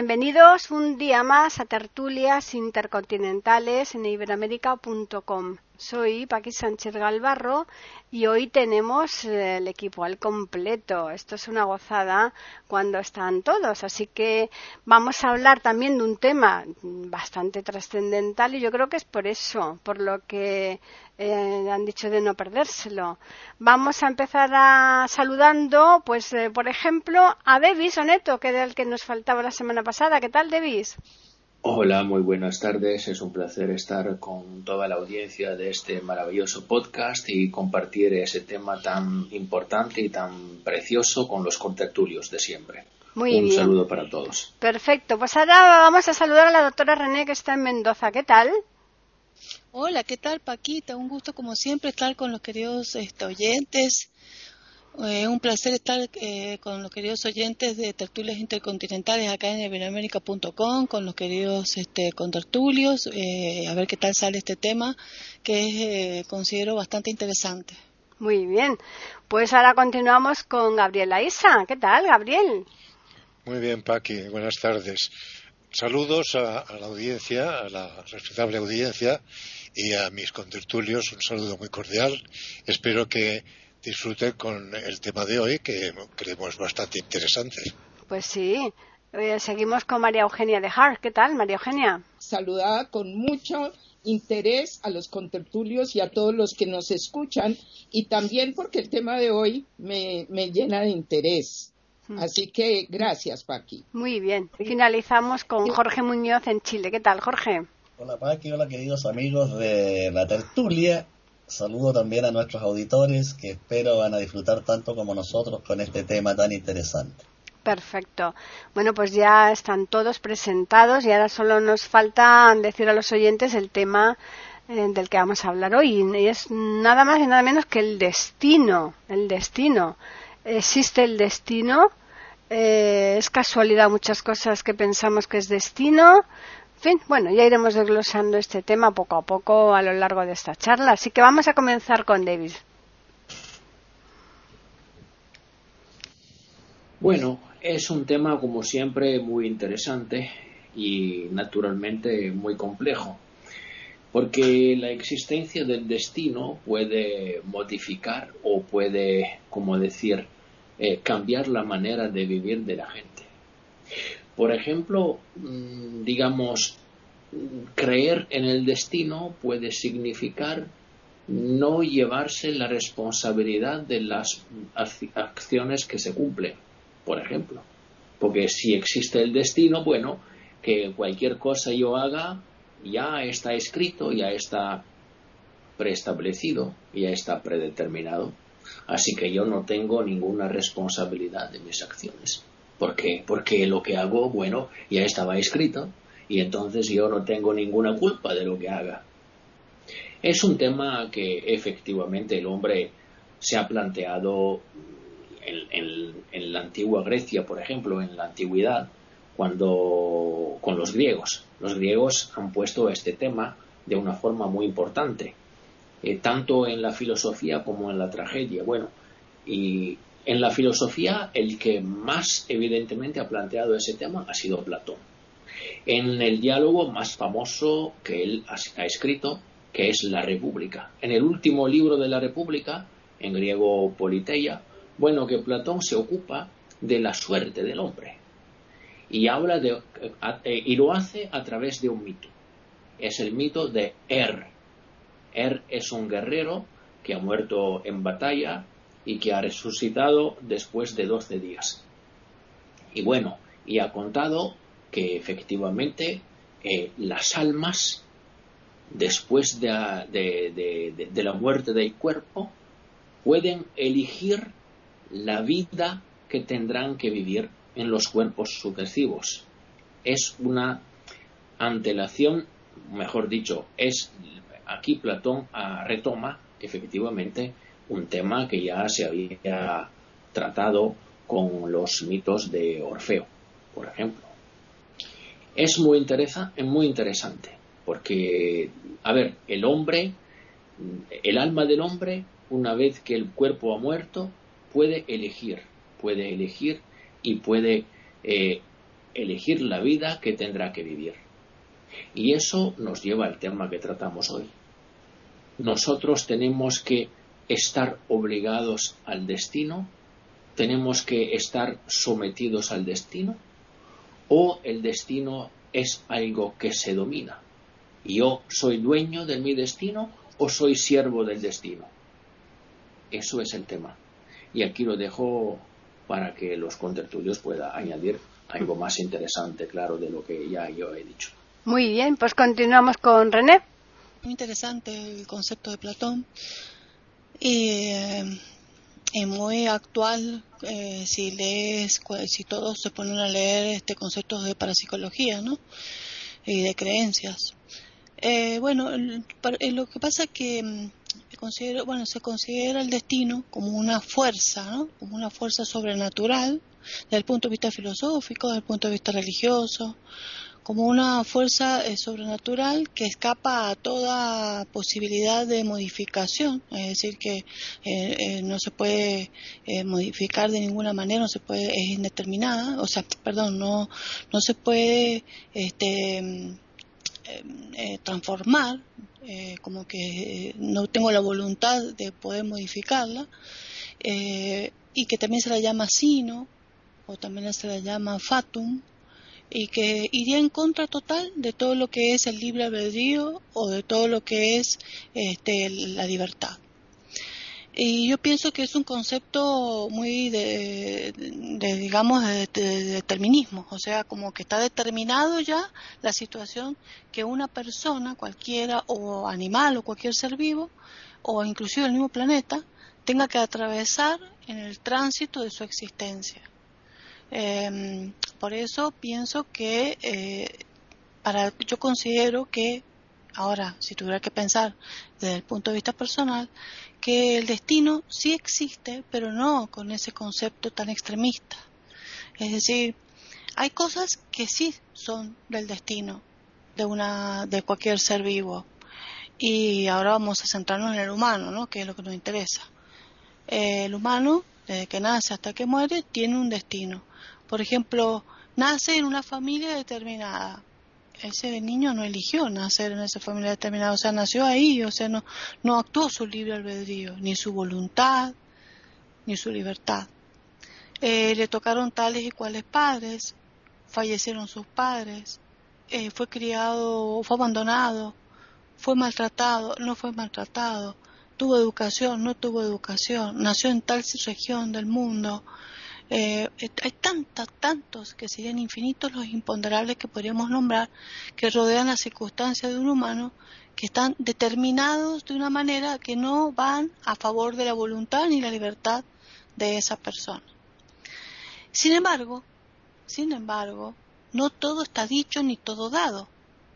Bienvenidos un día más a tertulias intercontinentales en iberoamérica.com. Soy Paqui Sánchez Galvarro y hoy tenemos eh, el equipo al completo. Esto es una gozada cuando están todos. Así que vamos a hablar también de un tema bastante trascendental y yo creo que es por eso, por lo que eh, han dicho de no perdérselo. Vamos a empezar a, saludando, pues, eh, por ejemplo, a Devis Oneto, que era el que nos faltaba la semana pasada. ¿Qué tal, Devis? Hola, muy buenas tardes. Es un placer estar con toda la audiencia de este maravilloso podcast y compartir ese tema tan importante y tan precioso con los contertulios de siempre. Muy un bien. saludo para todos. Perfecto. Pues ahora vamos a saludar a la doctora René que está en Mendoza. ¿Qué tal? Hola, ¿qué tal Paquita? Un gusto como siempre estar con los queridos este, oyentes. Eh, un placer estar eh, con los queridos oyentes de tertulias intercontinentales acá en iberoamérica.com, con los queridos este, contertulios, eh, a ver qué tal sale este tema que es, eh, considero bastante interesante. Muy bien. Pues ahora continuamos con Gabriela Isa. ¿Qué tal, Gabriel? Muy bien, Paqui. Buenas tardes. Saludos a, a, la audiencia, a la respetable audiencia y a mis contertulios. Un saludo muy cordial. Espero que disfruten con el tema de hoy, que creemos bastante interesante. Pues sí. Eh, seguimos con María Eugenia de Hart. ¿Qué tal, María Eugenia? Saludada con mucho interés a los contertulios y a todos los que nos escuchan y también porque el tema de hoy me, me llena de interés. Así que gracias, Paqui. Muy bien. Finalizamos con Jorge Muñoz en Chile. ¿Qué tal, Jorge? Hola, Paqui. Hola, queridos amigos de la tertulia. Saludo también a nuestros auditores que espero van a disfrutar tanto como nosotros con este tema tan interesante. Perfecto. Bueno, pues ya están todos presentados y ahora solo nos falta decir a los oyentes el tema eh, del que vamos a hablar hoy. Y es nada más y nada menos que el destino. El destino. ¿Existe el destino? Eh, ¿Es casualidad muchas cosas que pensamos que es destino? Fin, bueno, ya iremos desglosando este tema poco a poco a lo largo de esta charla. Así que vamos a comenzar con David. Bueno, es un tema, como siempre, muy interesante y naturalmente muy complejo, porque la existencia del destino puede modificar o puede, como decir, eh, cambiar la manera de vivir de la gente. Por ejemplo, digamos, creer en el destino puede significar no llevarse la responsabilidad de las acciones que se cumplen, por ejemplo. Porque si existe el destino, bueno, que cualquier cosa yo haga ya está escrito, ya está preestablecido, ya está predeterminado. Así que yo no tengo ninguna responsabilidad de mis acciones. ¿Por qué? Porque lo que hago, bueno, ya estaba escrito y entonces yo no tengo ninguna culpa de lo que haga. Es un tema que efectivamente el hombre se ha planteado en, la antigua Grecia, por ejemplo, en la antigüedad, cuando con los griegos. Los griegos han puesto este tema de una forma muy importante, eh, tanto en la filosofía como en la tragedia. Bueno, y en la filosofía el que más evidentemente ha planteado ese tema ha sido Platón. En el diálogo más famoso que él ha escrito, que es La República. En el último libro de la República, en griego Politeia, bueno, que Platón se ocupa de la suerte del hombre y habla de y lo hace a través de un mito. Es el mito de Er. Er es un guerrero que ha muerto en batalla y que ha resucitado después de doce días. Y bueno, y ha contado que efectivamente eh, las almas, después de, de, de, la muerte del cuerpo, pueden elegir la vida que tendrán que vivir en los cuerpos sucesivos. Es una antelación mejor dicho, es aquí Platón ah, retoma efectivamente un tema que ya se había tratado con los mitos de Orfeo, por ejemplo. Es muy, interesa, es muy interesante, porque, a ver, el hombre, el alma del hombre, una vez que el cuerpo ha muerto, puede elegir, puede elegir y puede eh, elegir la vida que tendrá que vivir. Y eso nos lleva al tema que tratamos hoy. Nosotros tenemos que estar obligados al destino, tenemos que estar sometidos al destino, o el destino es algo que se domina. ¿Yo soy dueño de mi destino o soy siervo del destino? Eso es el tema. Y aquí lo dejo para que los contertulios puedan añadir algo más interesante, claro, de lo que ya yo he dicho. Muy bien, pues continuamos con René. Muy interesante el concepto de Platón y, eh, muy actual eh, si lees, si todos se ponen a leer este conceptos de parapsicología, ¿no? Y de creencias. Eh, bueno, lo que pasa es que mm, considero, bueno, se considera el destino como una fuerza. Como una fuerza sobrenatural desde el punto de vista filosófico, desde el punto de vista religioso, como una fuerza eh, sobrenatural que escapa a toda posibilidad de modificación, es decir, que eh, eh, no se puede modificar de ninguna manera, no se puede, es indeterminada, o sea, perdón, no, no se puede este, mm, transformar, como que no tengo la voluntad de poder modificarla, y que también se la llama sino, o también se la llama fatum, y que iría en contra total de todo lo que es el libre albedrío o de todo lo que es este, la libertad. Y yo pienso que es un concepto muy de, digamos, de, determinismo, o sea, como que está determinado ya la situación que una persona, cualquiera, o animal, o cualquier ser vivo, o inclusive el mismo planeta, tenga que atravesar en el tránsito de su existencia. Eh, por eso pienso que eh, para, yo considero que ahora, si tuviera que pensar desde el punto de vista personal, que el destino sí existe, pero no con ese concepto tan extremista. Es decir, hay cosas que sí son del destino de una de cualquier ser vivo. Y ahora vamos a centrarnos en el humano, ¿no? Que es lo que nos interesa. el humano, desde que nace hasta que muere, tiene un destino. Por ejemplo, nace en una familia determinada. Ese niño no eligió nacer en esa familia determinada, o sea, nació ahí, o sea, no, no actuó su libre albedrío, ni su voluntad, ni su libertad. Eh, le tocaron tales y cuales padres, fallecieron sus padres, eh, fue criado, fue abandonado, fue maltratado, no fue maltratado, tuvo educación, no tuvo educación, nació en tal región del mundo, eh, hay tantos, tantos que serían infinitos los imponderables que podríamos nombrar que rodean las circunstancias de un humano que están determinados de una manera que no van a favor de la voluntad ni la libertad de esa persona. Sin embargo, sin embargo, no todo está dicho ni todo dado,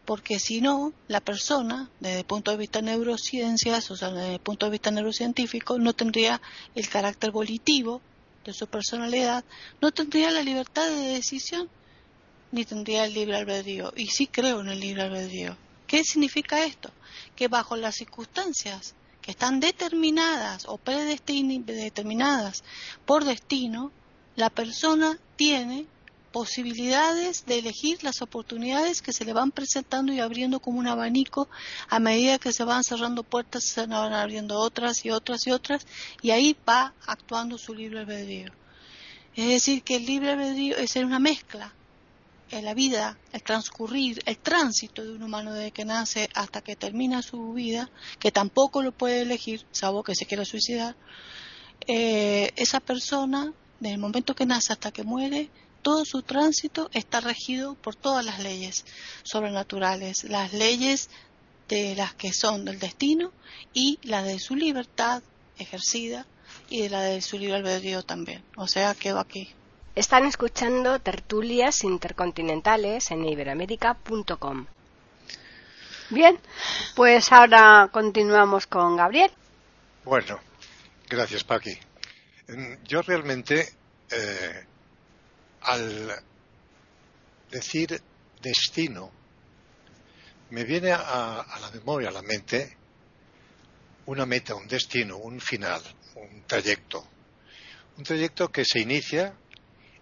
porque si no, la persona, desde el punto de vista de neurociencias, o sea, desde el punto de vista neurocientífico, no tendría el carácter volitivo de su personalidad, no tendría la libertad de decisión ni tendría el libre albedrío. Y sí creo en el libre albedrío. ¿Qué significa esto? Que bajo las circunstancias que están determinadas o predeterminadas por destino, la persona tiene posibilidades de elegir las oportunidades que se le van presentando y abriendo como un abanico a medida que se van cerrando puertas, se van abriendo otras y otras y otras, y ahí va actuando su libre albedrío. Es decir, que el libre albedrío es una mezcla en la vida, el transcurrir, el tránsito de un humano desde que nace hasta que termina su vida, que tampoco lo puede elegir, salvo que se quiera suicidar, eh, esa persona, desde el momento que nace hasta que muere, todo su tránsito está regido por todas las leyes sobrenaturales, las leyes de las que son del destino y la de su libertad ejercida y de la de su libre albedrío también. O sea, quedo aquí. Están escuchando tertulias intercontinentales en iberamérica.com. Bien, pues ahora continuamos con Gabriel. Bueno, gracias, Paqui. Mm, yo realmente, eh, al decir destino, me viene a, la memoria, a la mente, una meta, un destino, un final, un trayecto. Un trayecto que se inicia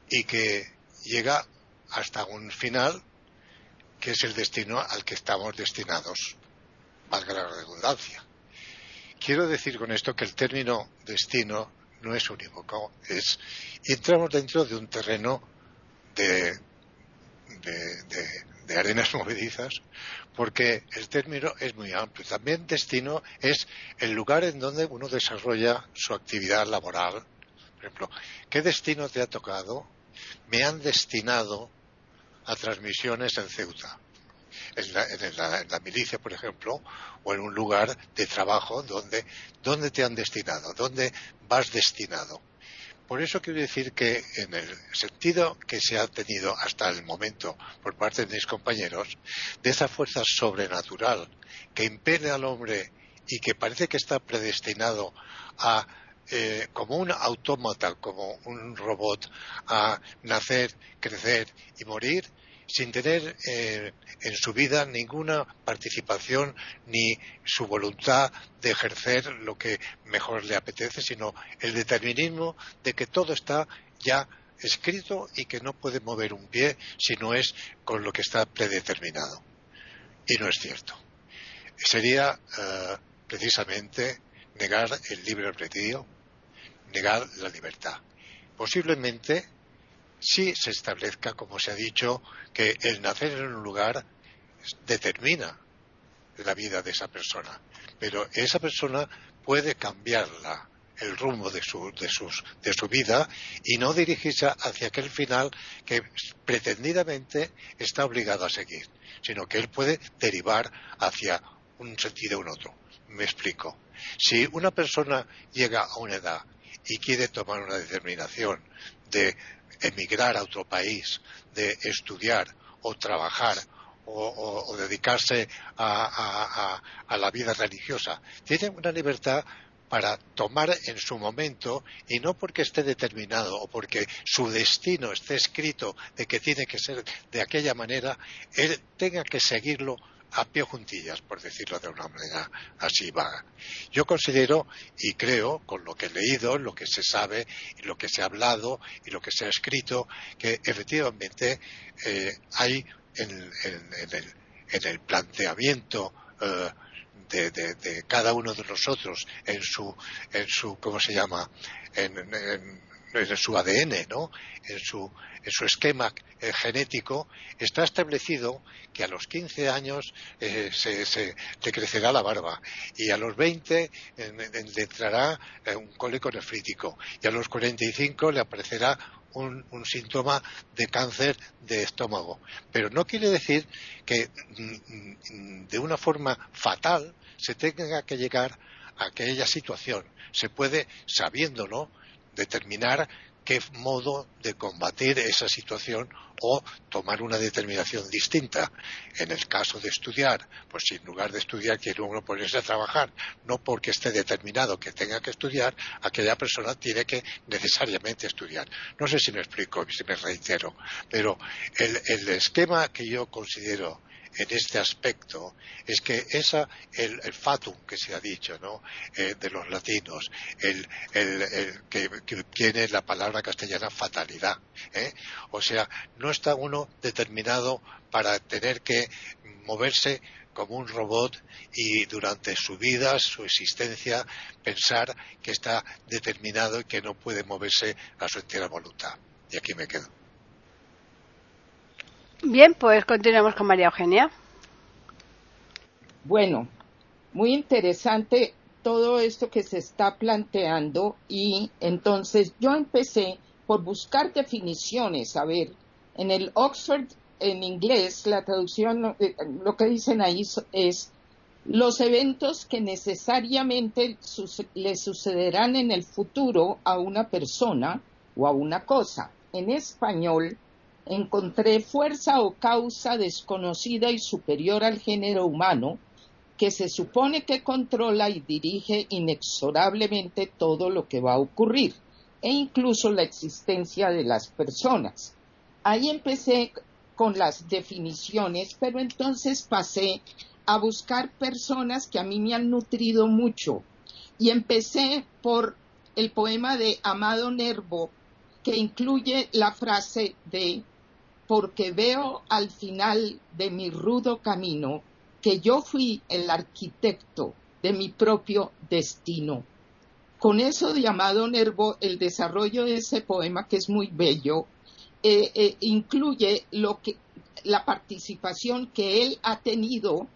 y que llega hasta un final que es el destino al que estamos destinados, valga la redundancia. Quiero decir con esto que el término destino no es unívoco, es entramos dentro de un terreno de, de arenas movedizas, porque el término es muy amplio. También destino es el lugar en donde uno desarrolla su actividad laboral. Por ejemplo, ¿qué destino te ha tocado? Me han destinado a transmisiones en Ceuta, en la, milicia, por ejemplo, o en un lugar de trabajo donde, donde te han destinado, donde vas destinado. Por eso quiero decir que en el sentido que se ha tenido hasta el momento por parte de mis compañeros, de esa fuerza sobrenatural que impele al hombre y que parece que está predestinado a eh, como un autómata, como un robot, a nacer, crecer y morir sin tener eh, en su vida ninguna participación ni su voluntad de ejercer lo que mejor le apetece, sino el determinismo de que todo está ya escrito y que no puede mover un pie si no es con lo que está predeterminado. Y no es cierto. Sería eh, precisamente negar el libre albedrío, negar la libertad. Posiblemente si se establezca, como se ha dicho, que el nacer en un lugar determina la vida de esa persona, pero esa persona puede cambiarla el rumbo de su, de, sus, de su vida y no dirigirse hacia aquel final que pretendidamente está obligado a seguir, sino que él puede derivar hacia un sentido u otro. Me explico. Si una persona llega a una edad y quiere tomar una determinación de emigrar a otro país, de estudiar o trabajar o, dedicarse a, la vida religiosa. Tiene una libertad para tomar en su momento y no porque esté determinado o porque su destino esté escrito de que tiene que ser de aquella manera, él tenga que seguirlo a pie juntillas, por decirlo de una manera así vaga. Yo considero y creo, con lo que he leído, lo que se sabe, y lo que se ha hablado y lo que se ha escrito, que efectivamente eh, hay en, el, planteamiento eh, de, cada uno de nosotros en su, en su ¿cómo se llama? en, en su ADN, ¿no? en, su, en su esquema eh, genético, está establecido que a los 15 años eh, se, se, crecerá la barba y a los 20 le entrará eh, un cólico nefrítico y a los 45 le aparecerá un, un, síntoma de cáncer de estómago. Pero no quiere decir que mm, mm, de una forma fatal se tenga que llegar a aquella situación. Se puede, sabiéndolo, determinar qué modo de combatir esa situación o tomar una determinación distinta. En el caso de estudiar, pues en lugar de estudiar quiere uno ponerse a trabajar, no porque esté determinado que tenga que estudiar, aquella persona tiene que necesariamente estudiar. No sé si me explico, si me reitero, pero el, el esquema que yo considero en este aspecto es que esa, el, fatum que se ha dicho, ¿no? Eh, de los latinos, el, que, tiene la palabra castellana fatalidad, ¿eh? O sea, no está uno determinado para tener que moverse como un robot y durante su vida, su existencia, pensar que está determinado y que no puede moverse a su entera voluntad. Y aquí me quedo. Bien, pues continuamos con María Eugenia. Bueno, muy interesante todo esto que se está planteando y entonces yo empecé por buscar definiciones. A ver, en el Oxford, en inglés, la traducción, eh, lo que dicen ahí es los eventos que necesariamente le sucederán en el futuro a una persona o a una cosa. En español encontré fuerza o causa desconocida y superior al género humano que se supone que controla y dirige inexorablemente todo lo que va a ocurrir e incluso la existencia de las personas. Ahí empecé con las definiciones, pero entonces pasé a buscar personas que a mí me han nutrido mucho y empecé por el poema de Amado Nervo que incluye la frase de porque veo al final de mi rudo camino que yo fui el arquitecto de mi propio destino. Con eso de Amado Nervo, el desarrollo de ese poema, que es muy bello, eh, eh, incluye lo que, la participación que él ha tenido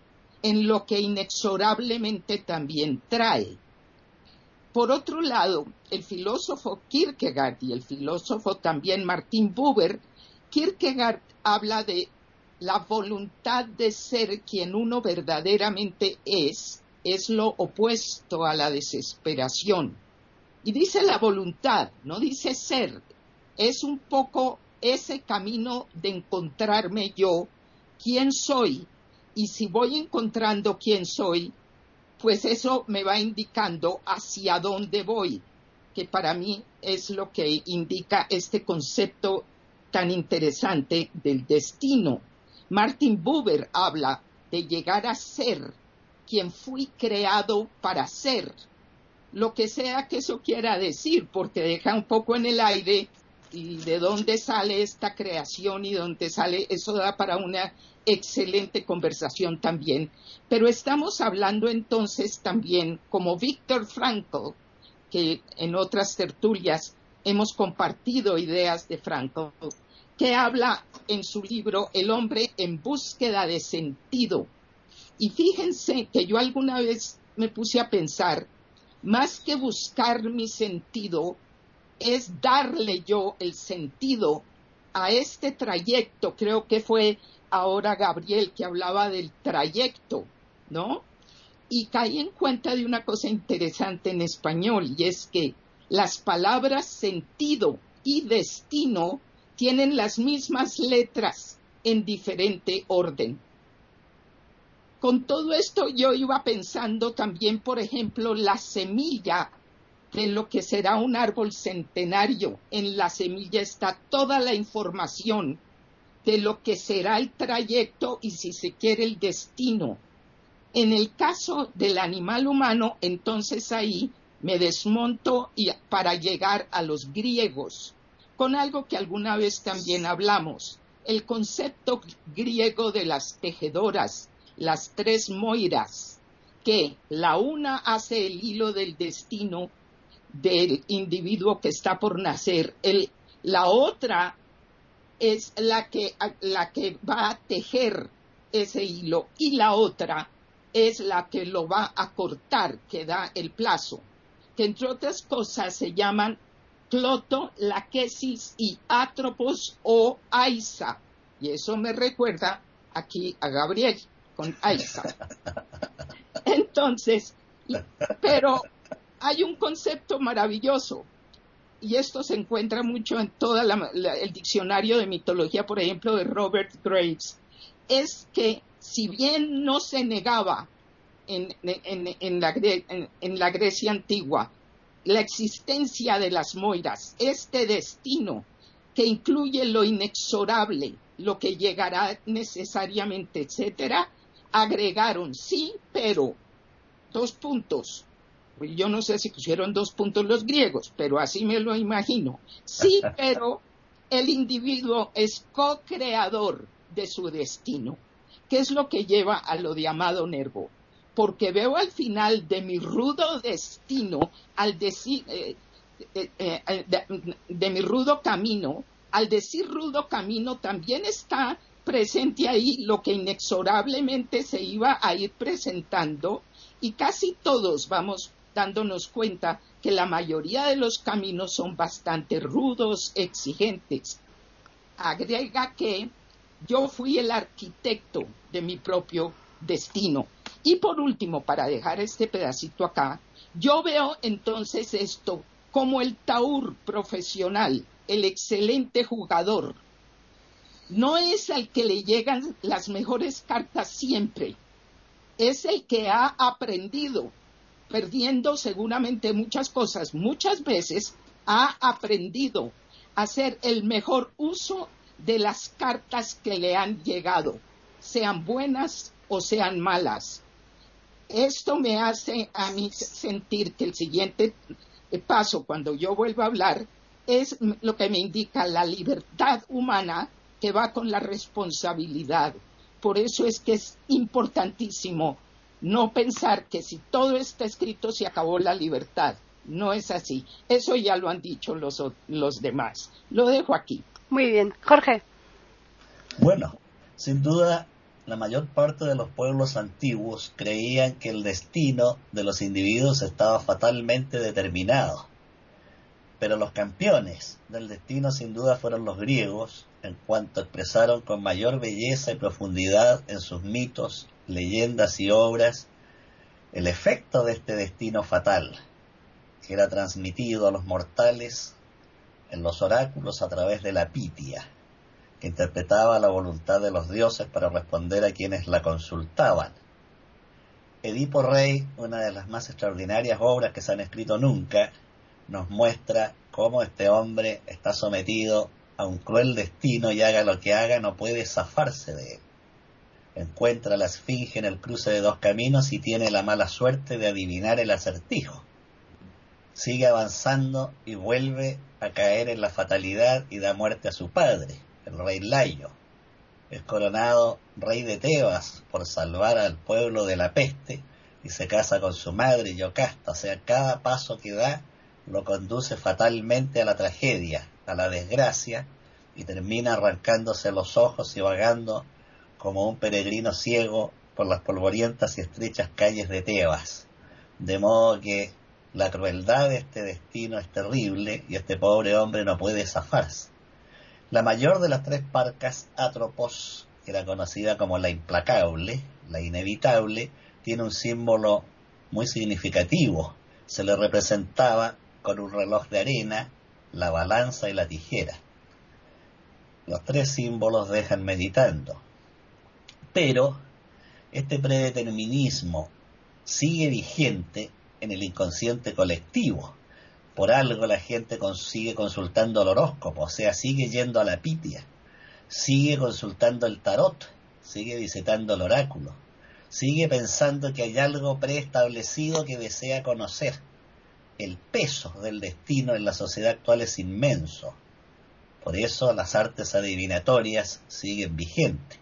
en lo que inexorablemente también trae. Por otro lado, el filósofo Kierkegaard y el filósofo también Martin Buber, Kierkegaard habla de la voluntad de ser quien uno verdaderamente es, es lo opuesto a la desesperación. Y dice la voluntad, no dice ser, es un poco ese camino de encontrarme yo, quién soy, y si voy encontrando quién soy, pues eso me va indicando hacia dónde voy, que para mí es lo que indica este concepto tan interesante del destino. Martin Buber habla de llegar a ser quien fui creado para ser, lo que sea que eso quiera decir, porque deja un poco en el aire y de dónde sale esta creación y dónde sale, eso da para una excelente conversación también. Pero estamos hablando entonces también, como Víctor Frankl, que en otras tertulias hemos compartido ideas de Frankl, que habla en su libro El hombre en búsqueda de sentido. Y fíjense que yo alguna vez me puse a pensar, más que buscar mi sentido, es darle yo el sentido a este trayecto. Creo que fue ahora Gabriel que hablaba del trayecto, ¿no? Y caí en cuenta de una cosa interesante en español, y es que las palabras sentido y destino tienen las mismas letras en diferente orden. Con todo esto yo iba pensando también, por ejemplo, la semilla de lo que será un árbol centenario. En la semilla está toda la información de lo que será el trayecto y si se quiere el destino. En el caso del animal humano, entonces ahí me desmonto y para llegar a los griegos con algo que alguna vez también hablamos, el concepto griego de las tejedoras, las tres moiras, que la una hace el hilo del destino del individuo que está por nacer, la otra es la que, la que va a tejer ese hilo y la otra es la que lo va a cortar, que da el plazo, que entre otras cosas se llaman Cloto, Laquesis y Atropos o Aisa. Y eso me recuerda aquí a Gabriel con Aisa. Entonces, pero hay un concepto maravilloso y esto se encuentra mucho en todo el diccionario de mitología, por ejemplo, de Robert Graves, es que si bien no se negaba en, en la Grecia antigua la existencia de las Moiras, este destino que incluye lo inexorable, lo que llegará necesariamente, etcétera, agregaron sí, pero dos puntos. Yo no sé si pusieron dos puntos los griegos, pero así me lo imagino. Sí, pero el individuo es co-creador de su destino, que es lo que lleva a lo de Amado Nervo porque veo al final de mi rudo destino, al decir, eh, eh, eh, de, mi rudo camino, al decir rudo camino también está presente ahí lo que inexorablemente se iba a ir presentando y casi todos vamos dándonos cuenta que la mayoría de los caminos son bastante rudos, exigentes. Agrega que yo fui el arquitecto de mi propio destino. Y por último, para dejar este pedacito acá, yo veo entonces esto como el taur profesional, el excelente jugador, no es el que le llegan las mejores cartas siempre, es el que ha aprendido, perdiendo seguramente muchas cosas, muchas veces ha aprendido a hacer el mejor uso de las cartas que le han llegado, sean buenas o sean malas. Esto me hace a mí sentir que el siguiente paso, cuando yo vuelvo a hablar, es lo que me indica la libertad humana que va con la responsabilidad. Por eso es que es importantísimo no pensar que si todo está escrito se acabó la libertad. No es así. Eso ya lo han dicho los, los demás. Lo dejo aquí. Muy bien. Jorge. Bueno, sin duda, la mayor parte de los pueblos antiguos creían que el destino de los individuos estaba fatalmente determinado. Pero los campeones del destino sin duda fueron los griegos, en cuanto expresaron con mayor belleza y profundidad en sus mitos, leyendas y obras el efecto de este destino fatal, que era transmitido a los mortales en los oráculos a través de la pitia, interpretaba la voluntad de los dioses para responder a quienes la consultaban. Edipo Rey, una de las más extraordinarias obras que se han escrito nunca, nos muestra cómo este hombre está sometido a un cruel destino y haga lo que haga, no puede zafarse de él. Encuentra la esfinge en el cruce de dos caminos y tiene la mala suerte de adivinar el acertijo. Sigue avanzando y vuelve a caer en la fatalidad y da muerte a su padre, el rey Layo. Es coronado rey de Tebas por salvar al pueblo de la peste y se casa con su madre Yocasta. O sea, cada paso que da lo conduce fatalmente a la tragedia, a la desgracia, y termina arrancándose los ojos y vagando como un peregrino ciego por las polvorientas y estrechas calles de Tebas. De modo que la crueldad de este destino es terrible y este pobre hombre no puede zafarse. La mayor de las tres parcas, Atropos, que era conocida como la implacable, la inevitable, tiene un símbolo muy significativo. Se le representaba con un reloj de arena, la balanza y la tijera. Los tres símbolos dejan meditando. Pero este predeterminismo sigue vigente en el inconsciente colectivo. Por algo la gente sigue consultando el horóscopo, o sea, sigue yendo a la pitia, sigue consultando el tarot, sigue visitando el oráculo, sigue pensando que hay algo preestablecido que desea conocer el peso del destino en la sociedad actual es inmenso. Por eso las artes adivinatorias siguen vigentes.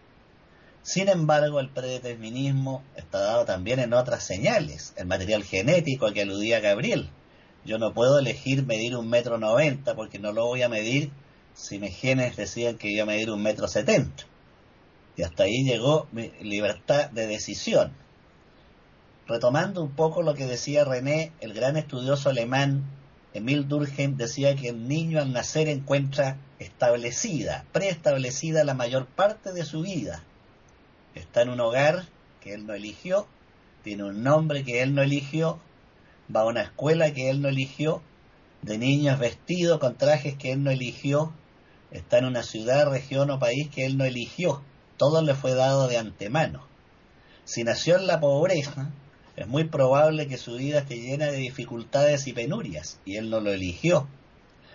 Sin embargo, el predeterminismo está dado también en otras señales, el material genético a que aludía Gabriel. Yo no puedo elegir medir un metro noventa porque no lo voy a medir si mis genes decían que iba a medir un metro setenta. Y hasta ahí llegó mi libertad de decisión retomando un poco lo que decía René, el gran estudioso alemán Emil Durkheim decía que el niño al nacer encuentra establecida, preestablecida la mayor parte de su vida. Está en un hogar que él no eligió, tiene un nombre que él no eligió, va a una escuela que él no eligió, de niños vestido con trajes que él no eligió, está en una ciudad, región o país que él no eligió, todo le fue dado de antemano. Si nació en la pobreza, es muy probable que su vida esté llena de dificultades y penurias, y él no lo eligió.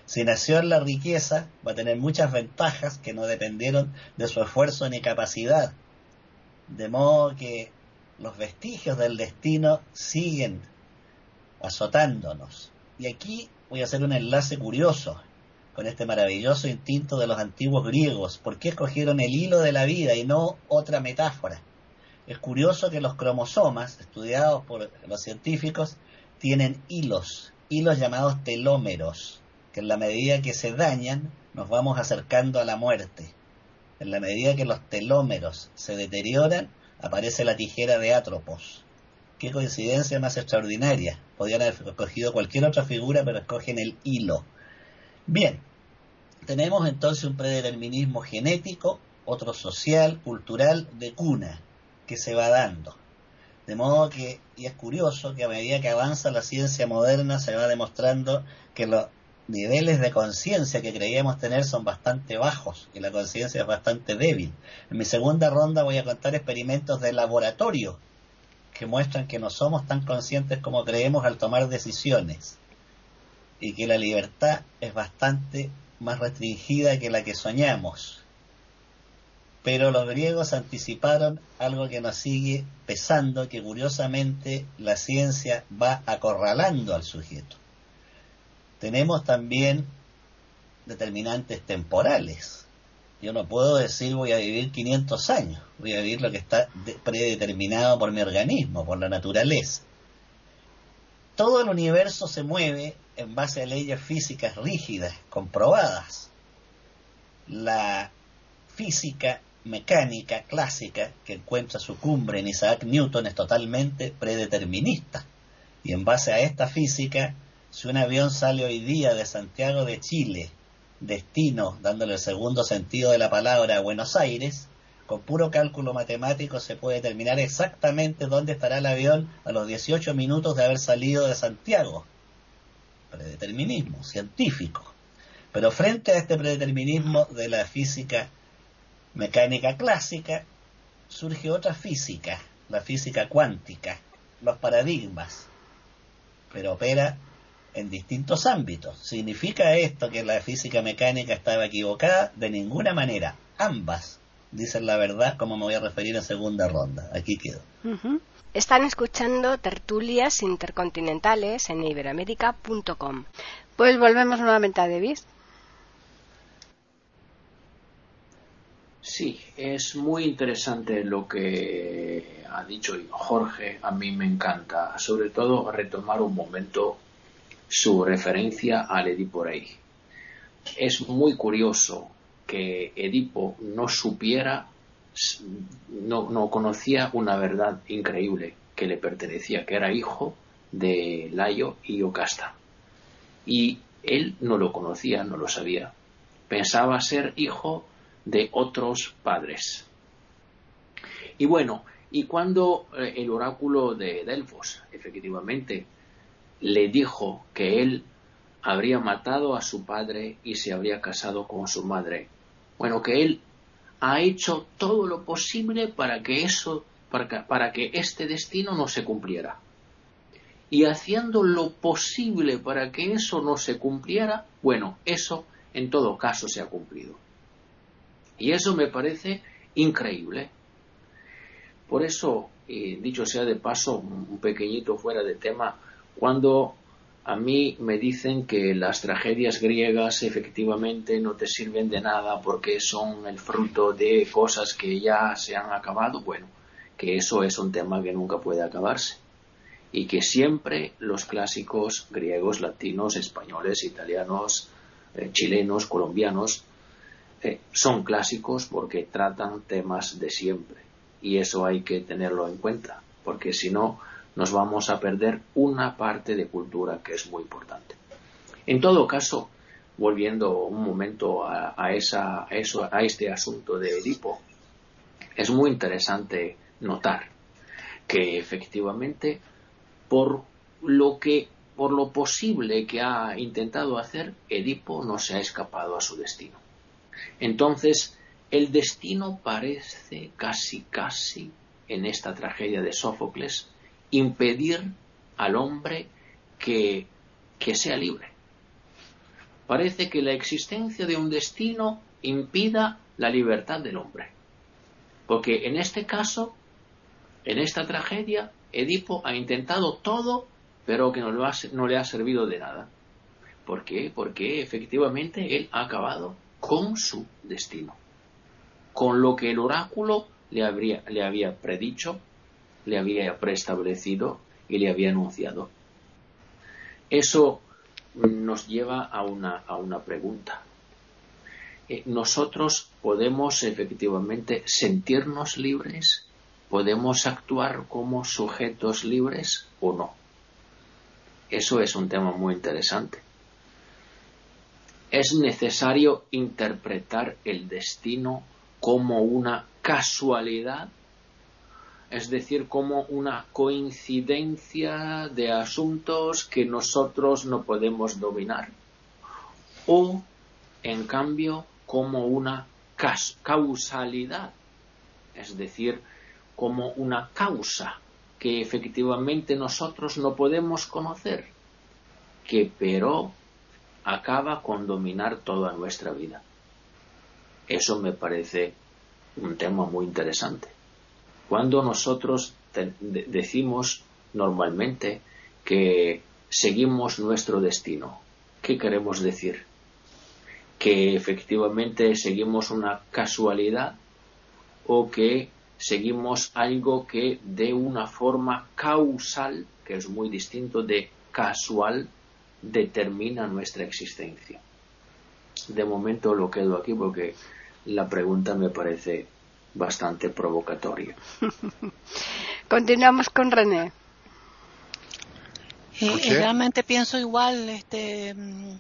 Si nació en la riqueza, va a tener muchas ventajas que no dependieron de su esfuerzo ni capacidad. De modo que los vestigios del destino siguen azotándonos. Y aquí voy a hacer un enlace curioso con este maravilloso instinto de los antiguos griegos. ¿Por qué escogieron el hilo de la vida y no otra metáfora? Es curioso que los cromosomas, estudiados por los científicos, tienen hilos, hilos llamados telómeros, que en la medida que se dañan nos vamos acercando a la muerte. En la medida que los telómeros se deterioran, aparece la tijera de Atropos. Qué coincidencia más extraordinaria. Podrían haber escogido cualquier otra figura, pero escogen el hilo. Bien, tenemos entonces un predeterminismo genético, otro social, cultural, de cuna que se va dando. De modo que, y es curioso que a medida que avanza la ciencia moderna se va demostrando que niveles de conciencia que creíamos tener son bastante bajos y la conciencia es bastante débil. En mi segunda ronda voy a contar experimentos de laboratorio que muestran que no somos tan conscientes como creemos al tomar decisiones y que la libertad es bastante más restringida que la que soñamos. Pero los griegos anticiparon algo que nos sigue pesando, que curiosamente la ciencia va acorralando al sujeto. Tenemos también determinantes temporales. Yo no puedo decir voy a vivir 500 años, voy a vivir lo que está predeterminado por mi organismo, por la naturaleza. Todo el universo se mueve en base a leyes físicas rígidas, comprobadas. La física mecánica clásica que encuentra su cumbre en Isaac Newton es totalmente predeterminista. Y en base a esta física, si un avión sale hoy día de Santiago de Chile, destino, dándole el segundo sentido de la palabra, a Buenos Aires, con puro cálculo matemático se puede determinar exactamente dónde estará el avión a los 18 minutos de haber salido de Santiago. Predeterminismo científico. Pero frente a este predeterminismo de la física mecánica clásica, surge otra física, la física cuántica, los paradigmas, pero opera en distintos ámbitos. ¿Significa esto que la física mecánica estaba equivocada? De ninguna manera. Ambas dicen la verdad, como me voy a referir en segunda ronda. Aquí quedo. Están escuchando tertulias intercontinentales en iberamérica.com. Pues volvemos nuevamente a Davis. Sí, es muy interesante lo que ha dicho Jorge. A mí me encanta, sobre todo, retomar un momento su referencia al Edipo Rey. Es muy curioso que Edipo no supiera, no, no conocía una verdad increíble que le pertenecía, que era hijo de Layo y Yocasta. Y él no lo conocía, no lo sabía. Pensaba ser hijo de otros padres. Y bueno, y cuando eh, el oráculo de Delfos efectivamente le dijo que él habría matado a su padre y se habría casado con su madre, bueno, que él ha hecho todo lo posible para que eso, para para que este destino no se cumpliera. Y haciendo lo posible para que eso no se cumpliera, bueno, eso en todo caso se ha cumplido. Y eso me parece increíble. Por eso, dicho sea de paso, un pequeñito fuera de tema, cuando a mí me dicen que las tragedias griegas efectivamente no te sirven de nada porque son el fruto de cosas que ya se han acabado, bueno, que eso es un tema que nunca puede acabarse. Y que siempre los clásicos griegos, latinos, españoles, italianos, eh, chilenos, colombianos eh, son clásicos porque tratan temas de siempre. Y eso hay que tenerlo en cuenta porque si no nos vamos a perder una parte de cultura que es muy importante. En todo caso, volviendo un momento a, esa, eso, a este asunto de Edipo, es muy interesante notar que efectivamente por lo que por lo posible que ha intentado hacer, Edipo no se ha escapado a su destino. Entonces, el destino parece casi, casi, en esta tragedia de Sófocles, impedir al hombre que, que sea libre. Parece que la existencia de un destino impida la libertad del hombre. Porque en este caso, en esta tragedia, Edipo ha intentado todo, pero que no, no le ha servido de nada. ¿Por qué? Porque efectivamente él ha acabado con su destino, con lo que el oráculo le, habría, le había predicho, le había preestablecido y le había anunciado. Eso nos lleva a una, a una pregunta. Eh, ¿Nosotros podemos efectivamente sentirnos libres? ¿Podemos actuar como sujetos libres o no? Eso es un tema muy interesante es necesario interpretar el destino como una casualidad, es decir, como una coincidencia de asuntos que nosotros no podemos dominar, o en cambio como una causalidad, es decir, como una causa que efectivamente nosotros no podemos conocer, que pero acaba con dominar toda nuestra vida. Eso me parece un tema muy interesante. Cuando nosotros decimos normalmente que seguimos nuestro destino, ¿qué queremos decir? ¿Que efectivamente seguimos una casualidad o que seguimos algo que de una forma causal, que es muy distinto de casual, determina nuestra existencia? De momento lo quedo aquí porque la pregunta me parece bastante provocatoria. Continuamos con René. Eh, realmente pienso igual este, mm,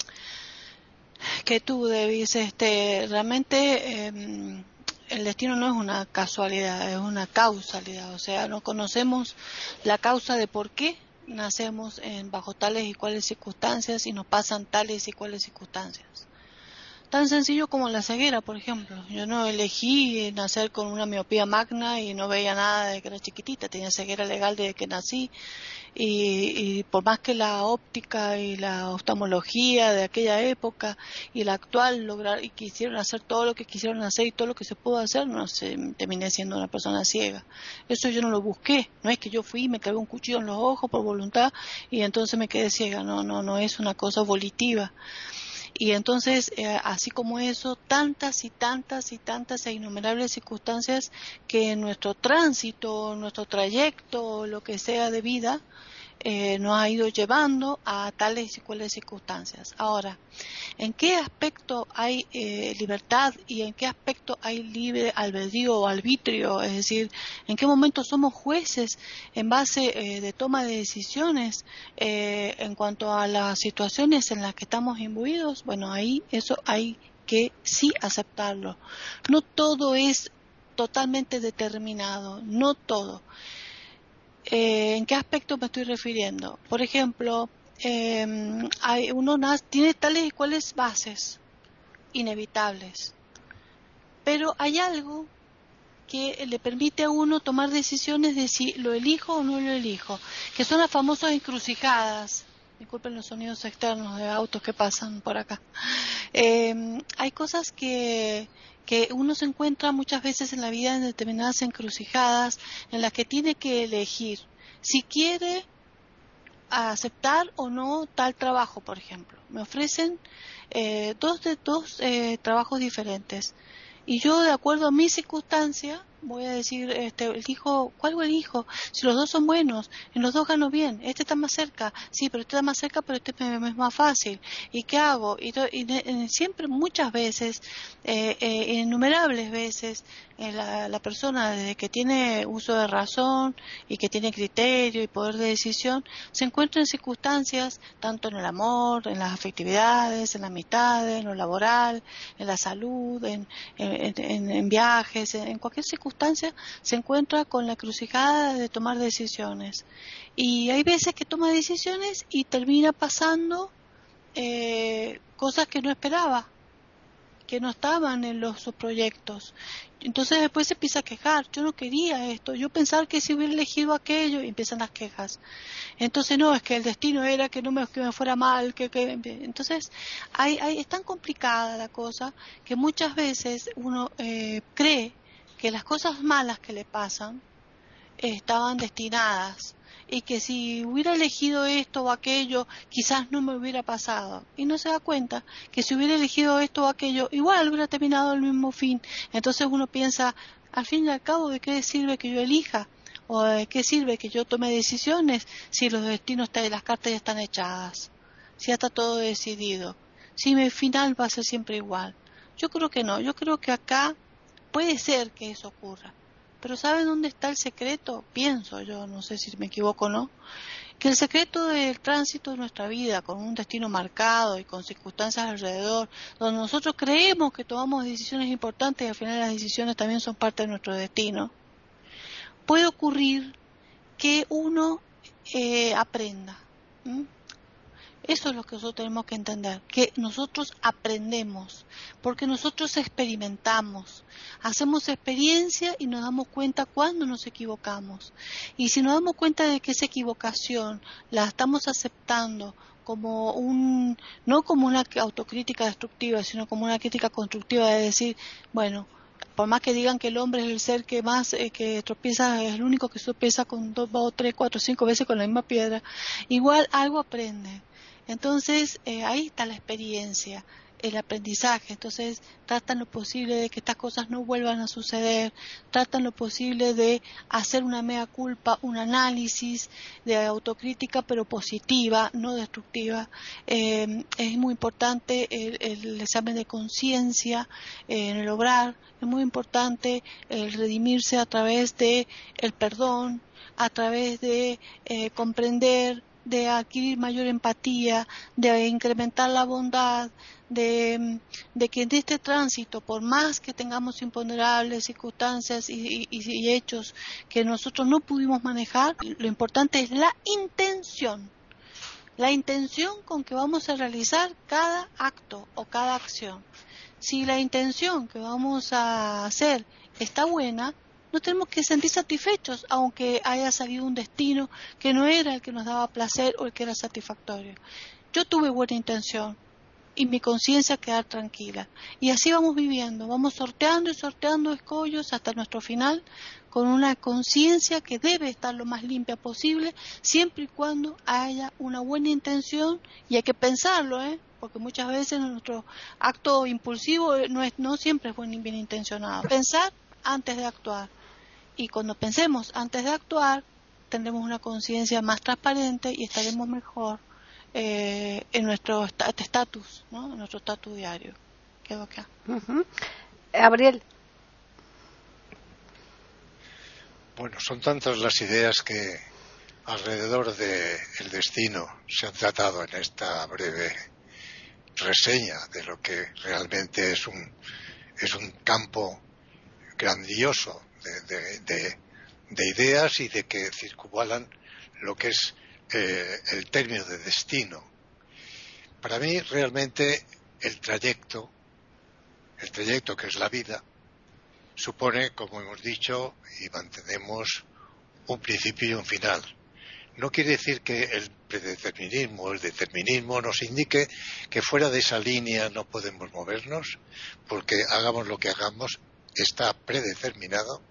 que tú, Davis. Este, realmente em, el destino no es una casualidad, es una causalidad. O sea, no conocemos la causa de por qué nacemos en, bajo tales y cuales circunstancias y nos pasan tales y cuales circunstancias. Tan sencillo como la ceguera, por ejemplo. Yo no elegí nacer con una miopía magna y no veía nada desde que era chiquitita. Tenía ceguera legal desde que nací. Y, por más que la óptica y la oftalmología de aquella época y la actual lograr y quisieron hacer todo lo que quisieron hacer y todo lo que se pudo hacer, no sé, terminé siendo una persona ciega. Eso yo no lo busqué. No es que yo fui me clavé un cuchillo en los ojos por voluntad y entonces me quedé ciega. No, no, no es una cosa volitiva. Y entonces, eh, así como eso, tantas y tantas y tantas e innumerables circunstancias que en nuestro tránsito, nuestro trayecto, lo que sea de vida, eh, nos ha ido llevando a tales y cuales circunstancias. Ahora, ¿en qué aspecto hay eh, libertad y en qué aspecto hay libre albedrío o arbitrio? Es decir, ¿en qué momento somos jueces en base eh, de toma de decisiones en cuanto a las situaciones en las que estamos imbuidos? Bueno, ahí eso hay que sí aceptarlo. No todo es totalmente determinado, no todo. Eh, ¿En qué aspecto me estoy refiriendo? Por ejemplo, em, uno tiene tales y cuales bases inevitables, pero hay algo que le permite a uno tomar decisiones de si lo elijo o no lo elijo, que son las famosas encrucijadas. Disculpen los sonidos externos de autos que pasan por acá. Em, hay cosas que, que uno se encuentra muchas veces en la vida en determinadas encrucijadas en las que tiene que elegir si quiere aceptar o no tal trabajo, por ejemplo. Me ofrecen eh, dos de dos eh, trabajos diferentes y yo de acuerdo a mi circunstancia voy a decir, este, elijo, ¿cuál elijo? Si los dos son buenos, en los dos gano bien, este está más cerca, sí, pero este está más cerca, pero este es más fácil. ¿Y qué hago? Y, siempre, muchas veces, eh, eh, innumerables veces, eh, la, la, persona desde que tiene uso de razón y que tiene criterio y poder de decisión, se encuentra en circunstancias, tanto en el amor, en las afectividades, en la amistad, en lo laboral, en la salud, en, en, en viajes, en cualquier circunstancia se encuentra con la crucijada de tomar decisiones. Y hay veces que toma decisiones y termina pasando eh, cosas que no esperaba, que no estaban en los sus proyectos. Entonces después se empieza a quejar, yo no quería esto, yo pensar que si hubiera elegido aquello, y empiezan las quejas. Entonces no, es que el destino era que no me fuera mal, que, que... entonces hay, hay, es tan complicada la cosa que muchas veces uno eh, cree que las cosas malas que le pasan estaban destinadas y que si hubiera elegido esto o aquello, quizás no me hubiera pasado. Y no se da cuenta que si hubiera elegido esto o aquello, igual hubiera terminado el mismo fin. Entonces uno piensa, al fin y al cabo, ¿de qué sirve que yo elija? ¿O de qué sirve que yo tome decisiones si los destinos de las cartas ya están echadas? Si ya está todo decidido. Si mi final va a ser siempre igual. Yo creo que no. Yo creo que acá Puede ser que eso ocurra, pero ¿saben dónde está el secreto? Pienso yo, no sé si me equivoco o no, que el secreto del tránsito de nuestra vida, con un destino marcado y con circunstancias alrededor, donde nosotros creemos que tomamos decisiones importantes y al final las decisiones también son parte de nuestro destino, puede ocurrir que uno eh, aprenda. Eso es lo que nosotros tenemos que entender, que nosotros aprendemos, porque nosotros experimentamos, hacemos experiencia y nos damos cuenta cuando nos equivocamos. Y si nos damos cuenta de que esa equivocación la estamos aceptando como un, no como una autocrítica destructiva, sino como una crítica constructiva de decir, bueno, por más que digan que el hombre es el ser que más eh, que tropieza, es el único que tropieza con dos, tres, cuatro, cinco veces con la misma piedra, igual algo aprende. Entonces, eh, ahí está la experiencia, el aprendizaje. Entonces, tratan lo posible de que estas cosas no vuelvan a suceder, tratan lo posible de hacer una mea culpa, un análisis de autocrítica, pero positiva, no destructiva. Eh, es muy importante el, examen de conciencia eh, en el obrar, es muy importante el redimirse a través de el perdón, a través de comprender de adquirir mayor empatía, de incrementar la bondad, de, que en este tránsito, por más que tengamos imponderables circunstancias y, y, hechos que nosotros no pudimos manejar, lo importante es la intención, la intención con que vamos a realizar cada acto o cada acción. Si la intención que vamos a hacer está buena, no tenemos que sentir satisfechos, aunque haya salido un destino que no era el que nos daba placer o el que era satisfactorio. Yo tuve buena intención y mi conciencia quedar tranquila. Y así vamos viviendo, vamos sorteando y sorteando escollos hasta nuestro final con una conciencia que debe estar lo más limpia posible, siempre y cuando haya una buena intención y hay que pensarlo, ¿eh? porque muchas veces nuestro acto impulsivo no, es, no siempre es bien intencionado. Pensar antes de actuar y cuando pensemos antes de actuar, tendremos una conciencia más transparente y estaremos mejor eh, en nuestro estatus, ¿no? en nuestro estatus diario. Quedo acá. Gabriel. Bueno, son tantas las ideas que alrededor del el destino se han tratado en esta breve reseña de lo que realmente es un, es un campo grandioso de, ideas y de que circunvalan lo que es eh, el término de destino. Para mí realmente el trayecto, el trayecto que es la vida, supone, como hemos dicho y mantenemos, un principio y un final. No quiere decir que el predeterminismo el determinismo nos indique que fuera de esa línea no podemos movernos, porque hagamos lo que hagamos, está predeterminado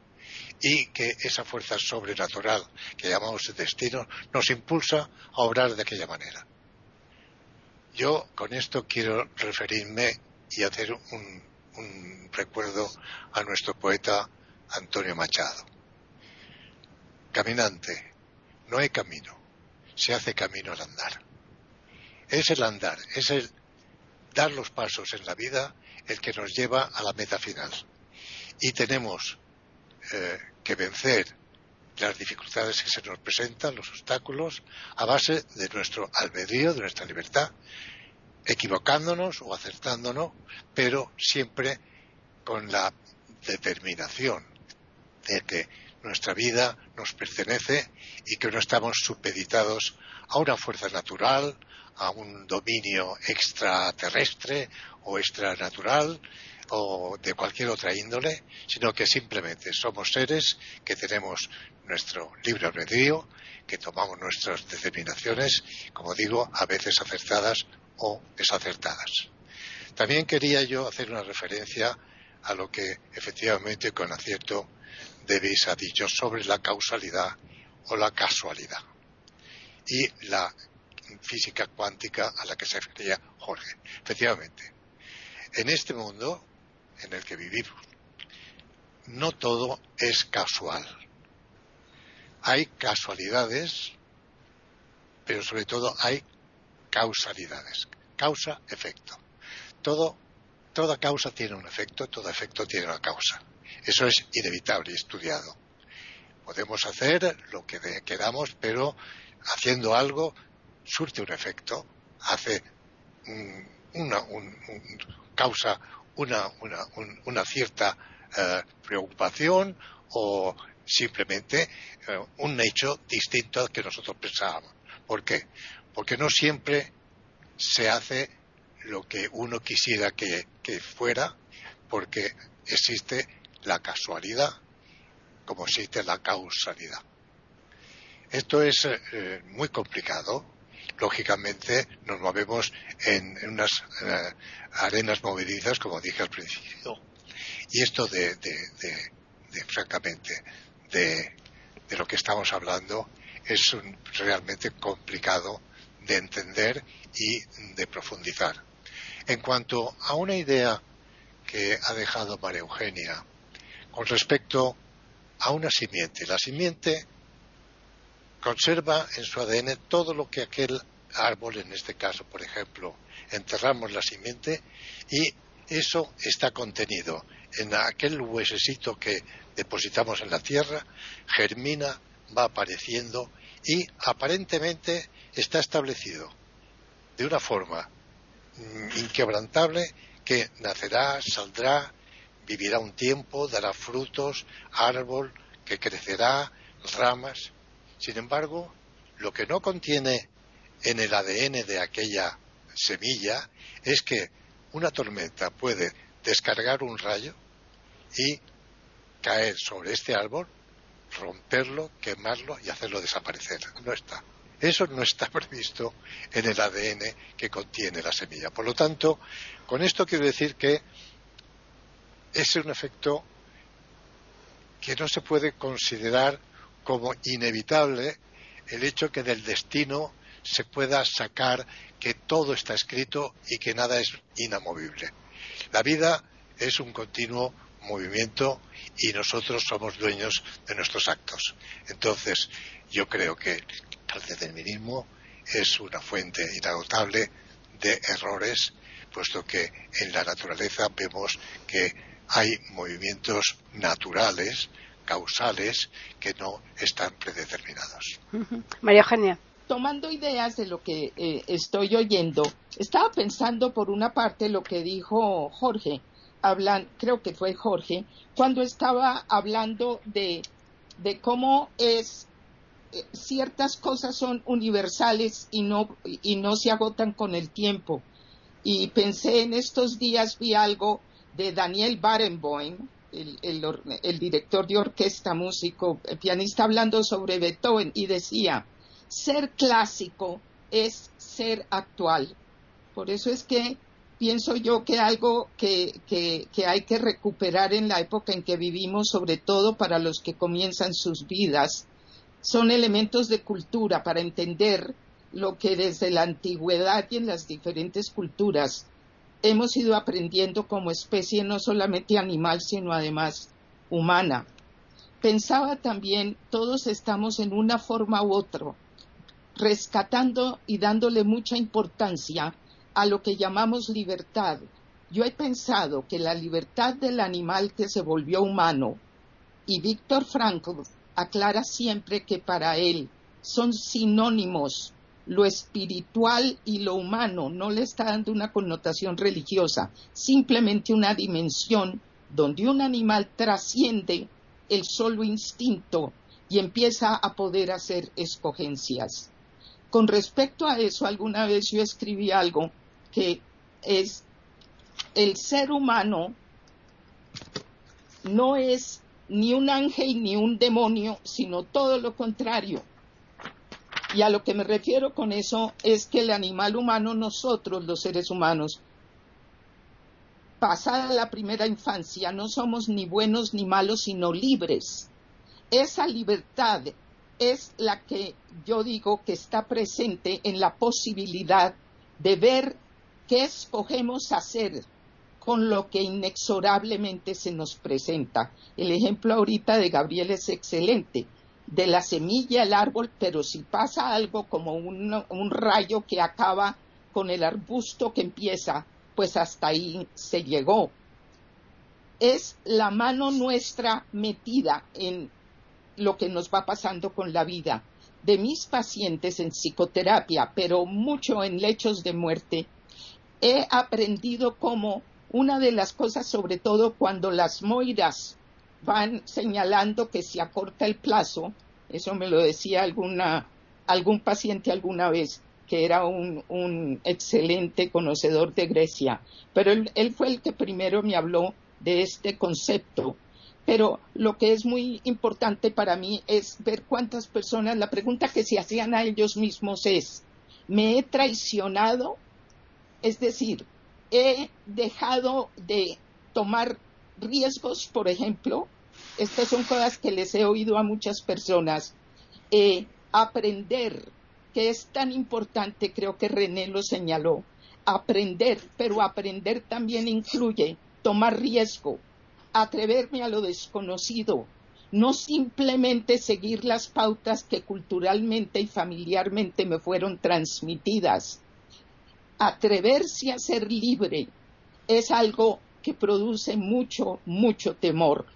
y que esa fuerza sobrenatural que llamamos destino nos impulsa a obrar de aquella manera. Yo con esto quiero referirme y hacer un, recuerdo a nuestro poeta Antonio Machado. Caminante, no hay camino, se hace camino al andar. Es el andar, es el dar los pasos en la vida el que nos lleva a la meta final. Y tenemos eh, que vencer las dificultades que se nos presentan, los obstáculos, a base de nuestro albedrío, de nuestra libertad, equivocándonos o acertándonos, pero siempre con la determinación de que nuestra vida nos pertenece y que no estamos supeditados a una fuerza natural, a un dominio extraterrestre o extranatural o de cualquier otra índole, sino que simplemente somos seres que tenemos nuestro libre albedrío, que tomamos nuestras determinaciones, como digo, a veces acertadas o desacertadas. También quería yo hacer una referencia a lo que efectivamente con acierto Davis ha dicho sobre la causalidad o la casualidad y la física cuántica a la que se refería Jorge. Efectivamente, en este mundo en el que vivimos. No todo es casual. Hay casualidades, pero sobre todo hay causalidades. Causa-efecto. Todo, toda causa tiene un efecto, todo efecto tiene una causa. Eso es inevitable y estudiado. Podemos hacer lo que queramos, pero haciendo algo surte un efecto, hace una causa una, una, una cierta eh, preocupación o simplemente eh, un hecho distinto al que nosotros pensábamos. ¿Por qué? Porque no siempre se hace lo que uno quisiera que, fuera, porque existe la casualidad como existe la causalidad. Esto es eh, muy complicado. Lógicamente nos movemos en, unas eh, arenas movedizas, como dije al principio. Y esto de, francamente, de, lo que estamos hablando es realmente complicado de entender y de profundizar. En cuanto a una idea que ha dejado María Eugenia con respecto a una simiente, la simiente conserva en su ADN todo lo que aquel árbol, en este caso, por ejemplo, enterramos la simiente y eso está contenido en aquel huesecito que depositamos en la tierra, germina, va apareciendo y aparentemente está establecido de una forma mm, inquebrantable que nacerá, saldrá, vivirá un tiempo, dará frutos, árbol que crecerá, ramas. Sin embargo, lo que no contiene en el ADN de aquella semilla es que una tormenta puede descargar un rayo y caer sobre este árbol, romperlo, quemarlo y hacerlo desaparecer. No está. Eso no está previsto en el ADN que contiene la semilla. Por lo tanto, con esto quiero decir que es un efecto que no se puede considerar como inevitable el hecho que del destino se pueda sacar que todo está escrito y que nada es inamovible. La vida es un continuo movimiento y nosotros somos dueños de nuestros actos. Entonces, yo creo que el determinismo es una fuente inagotable de errores, puesto que en la naturaleza vemos que hay movimientos naturales, causales, que no están predeterminados. María Eugenia tomando ideas de lo que eh, estoy oyendo, estaba pensando por una parte lo que dijo Jorge, hablan, creo que fue Jorge, cuando estaba hablando de, de cómo es eh, ciertas cosas son universales y no, y no se agotan con el tiempo. Y pensé en estos días, vi algo de Daniel Barenboim, el, el, director de orquesta, músico, pianista, hablando sobre Beethoven y decía, ser clásico es ser actual. Por eso es que pienso yo que algo que, que, hay que recuperar en la época en que vivimos, sobre todo para los que comienzan sus vidas, son elementos de cultura para entender lo que desde la antigüedad y en las diferentes culturas hemos ido aprendiendo como especie no solamente animal, sino además humana. Pensaba también, todos estamos en una forma u otra rescatando y dándole mucha importancia a lo que llamamos libertad. Yo he pensado que la libertad del animal que se volvió humano, y Víctor Frankl aclara siempre que para él son sinónimos lo espiritual y lo humano, no le está dando una connotación religiosa, simplemente una dimensión donde un animal trasciende el solo instinto y empieza a poder hacer escogencias. Con respecto a eso, alguna vez yo escribí algo que es el ser humano no es ni un ángel ni un demonio, sino todo lo contrario. Y a lo que me refiero con eso es que el animal humano, nosotros los seres humanos, pasada la primera infancia, no somos ni buenos ni malos, sino libres. Esa libertad es la que yo digo que está presente en la posibilidad de ver qué escogemos hacer con lo que inexorablemente se nos presenta. El ejemplo ahorita de Gabriel es excelente. De la semilla al árbol, pero si pasa algo como un, rayo que acaba con el arbusto que empieza, pues hasta ahí se llegó. Es la mano nuestra metida en lo que nos va pasando con la vida de mis pacientes en psicoterapia, pero mucho en lechos de muerte, he aprendido como una de las cosas, sobre todo cuando las moiras van señalando que se acorta el plazo, eso me lo decía alguna, algún paciente alguna vez, que era un, excelente conocedor de Grecia, pero él, fue el que primero me habló de este concepto. Pero lo que es muy importante para mí es ver cuántas personas, la pregunta que se hacían a ellos mismos es, ¿me he traicionado? Es decir, he dejado de tomar riesgos, por ejemplo. Estas son cosas que les he oído a muchas personas. Eh, aprender que es tan importante, creo que René lo señaló, aprender, pero aprender también incluye tomar riesgo, atreverme a lo desconocido, no simplemente seguir las pautas que culturalmente y familiarmente me fueron transmitidas. Atreverse a ser libre es algo produce mucho, mucho temor.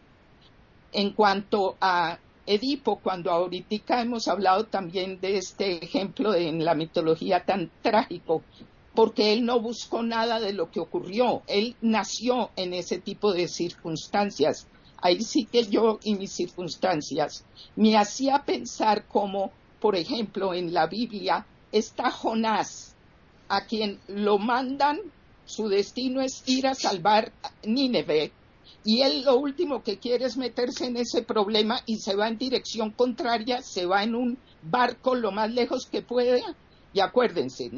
En cuanto a Edipo, cuando ahorita hemos hablado también de este ejemplo en la mitología tan trágico, porque él no buscó nada de lo que ocurrió, él nació en ese tipo de circunstancias. Ahí sí que yo y mis circunstancias me hacía pensar como, por ejemplo, en la Biblia está Jonás, a quien lo mandan, su destino es ir a salvar Nínive, y él lo último que quiere es meterse en ese problema y se va en dirección contraria, se va en un barco lo más lejos que puede. Y acuérdense,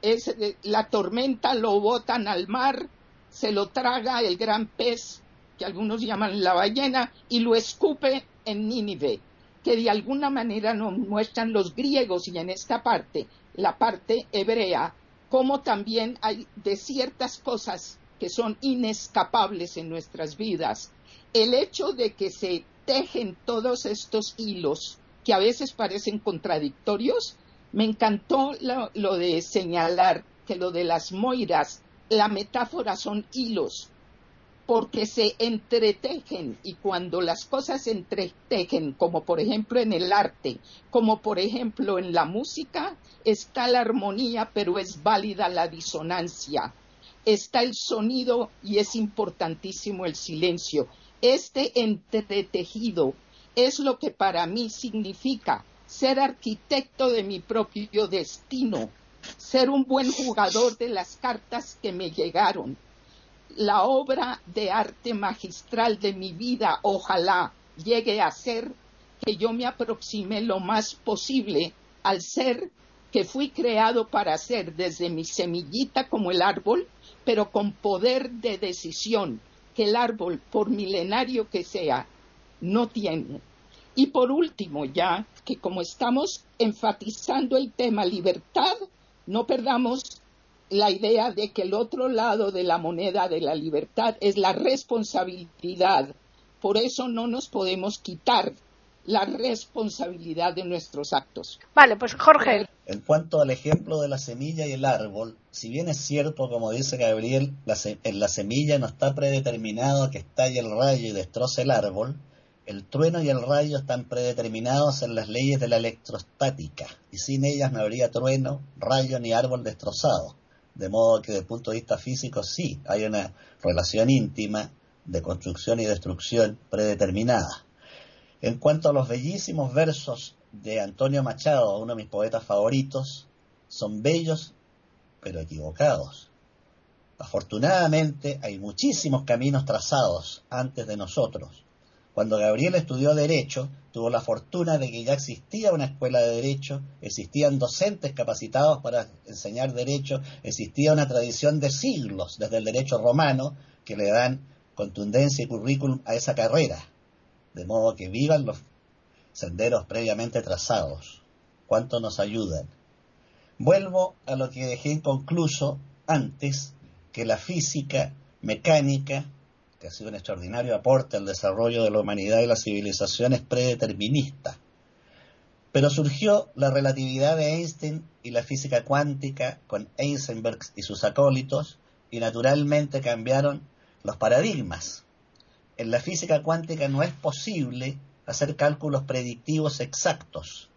es, la tormenta lo botan al mar, se lo traga el gran pez, que algunos llaman la ballena, y lo escupe en Nínive, que de alguna manera nos muestran los griegos y en esta parte, la parte hebrea, como también hay de ciertas cosas que son inescapables en nuestras vidas. El hecho de que se tejen todos estos hilos que a veces parecen contradictorios, me encantó lo, de señalar que lo de las moiras, la metáfora son hilos, porque se entretejen y cuando las cosas se entretejen, como por ejemplo en el arte, como por ejemplo en la música, está la armonía, pero es válida la disonancia está el sonido y es importantísimo el silencio. Este entretejido es lo que para mí significa ser arquitecto de mi propio destino, ser un buen jugador de las cartas que me llegaron. La obra de arte magistral de mi vida ojalá llegue a ser que yo me aproxime lo más posible al ser que fui creado para ser desde mi semillita como el árbol pero con poder de decisión que el árbol, por milenario que sea, no tiene. Y por último, ya que como estamos enfatizando el tema libertad, no perdamos la idea de que el otro lado de la moneda de la libertad es la responsabilidad. Por eso no nos podemos quitar la responsabilidad de nuestros actos. Vale, pues Jorge. En cuanto al ejemplo de la semilla y el árbol, si bien es cierto, como dice Gabriel, en la semilla no está predeterminado que estalle el rayo y destroce el árbol, el trueno y el rayo están predeterminados en las leyes de la electrostática, y sin ellas no habría trueno, rayo ni árbol destrozado. De modo que desde el punto de vista físico sí hay una relación íntima de construcción y destrucción predeterminada. En cuanto a los bellísimos versos de Antonio Machado, uno de mis poetas favoritos, son bellos pero equivocados. Afortunadamente hay muchísimos caminos trazados antes de nosotros. Cuando Gabriel estudió Derecho, tuvo la fortuna de que ya existía una escuela de Derecho, existían docentes capacitados para enseñar Derecho, existía una tradición de siglos desde el Derecho romano que le dan contundencia y currículum a esa carrera de modo que vivan los senderos previamente trazados. ¿Cuánto nos ayudan? Vuelvo a lo que dejé inconcluso antes, que la física mecánica, que ha sido un extraordinario aporte al desarrollo de la humanidad y la civilización, es predeterminista. Pero surgió la relatividad de Einstein y la física cuántica con Heisenberg y sus acólitos, y naturalmente cambiaron los paradigmas en la física cuántica no es posible hacer cálculos predictivos exactos,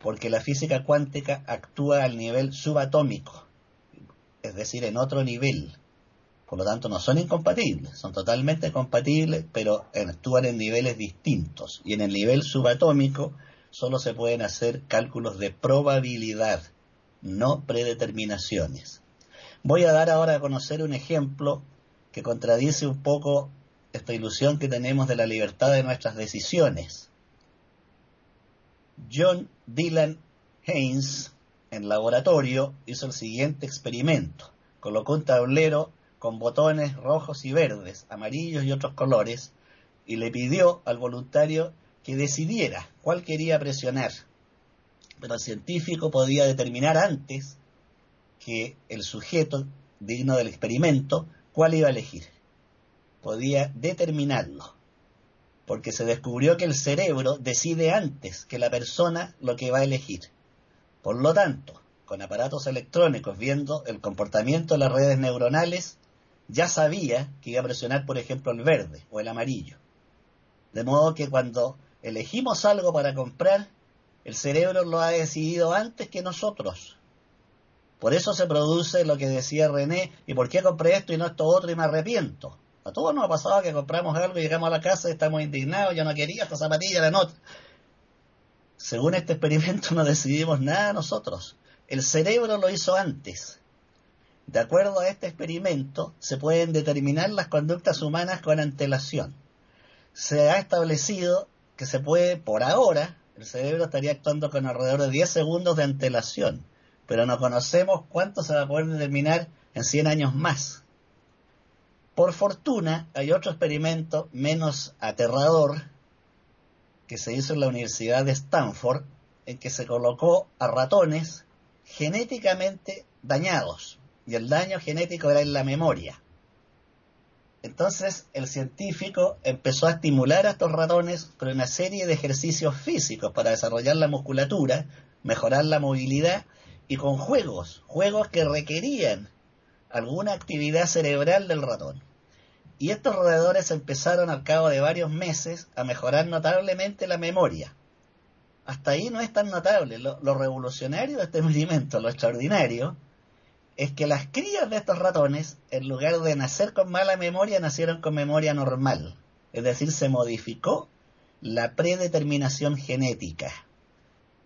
porque la física cuántica actúa al nivel subatómico, es decir, en otro nivel. Por lo tanto, no son incompatibles, son totalmente compatibles, pero actúan en niveles distintos. Y en el nivel subatómico solo se pueden hacer cálculos de probabilidad, no predeterminaciones. Voy a dar ahora a conocer un ejemplo que contradice un poco esta ilusión que tenemos de la libertad de nuestras decisiones. John Dylan Haynes, en laboratorio, hizo el siguiente experimento. Colocó un tablero con botones rojos y verdes, amarillos y otros colores, y le pidió al voluntario que decidiera cuál quería presionar. Pero el científico podía determinar antes que el sujeto digno del experimento cuál iba a elegir. Podía determinarlo, porque se descubrió que el cerebro decide antes que la persona lo que va a elegir. Por lo tanto, con aparatos electrónicos viendo el comportamiento de las redes neuronales, ya sabía que iba a presionar, por ejemplo, el verde o el amarillo. De modo que cuando elegimos algo para comprar, el cerebro lo ha decidido antes que nosotros. Por eso se produce lo que decía René, ¿y por qué compré esto y no esto otro y me arrepiento? A todos nos ha pasado que compramos algo y llegamos a la casa y estamos indignados, yo no quería esta zapatilla, la nota. Según este experimento no decidimos nada nosotros. El cerebro lo hizo antes. De acuerdo a este experimento, se pueden determinar las conductas humanas con antelación. Se ha establecido que se puede, por ahora, el cerebro estaría actuando con alrededor de 10 segundos de antelación pero no conocemos cuánto se va a poder determinar en 100 años más. Por fortuna, hay otro experimento menos aterrador que se hizo en la Universidad de Stanford, en que se colocó a ratones genéticamente dañados, y el daño genético era en la memoria. Entonces el científico empezó a estimular a estos ratones con una serie de ejercicios físicos para desarrollar la musculatura, mejorar la movilidad y con juegos, juegos que requerían alguna actividad cerebral del ratón. Y estos roedores empezaron al cabo de varios meses a mejorar notablemente la memoria. Hasta ahí no es tan notable. Lo, revolucionario de este movimiento, lo extraordinario, es que las crías de estos ratones, en lugar de nacer con mala memoria, nacieron con memoria normal. Es decir, se modificó la predeterminación genética.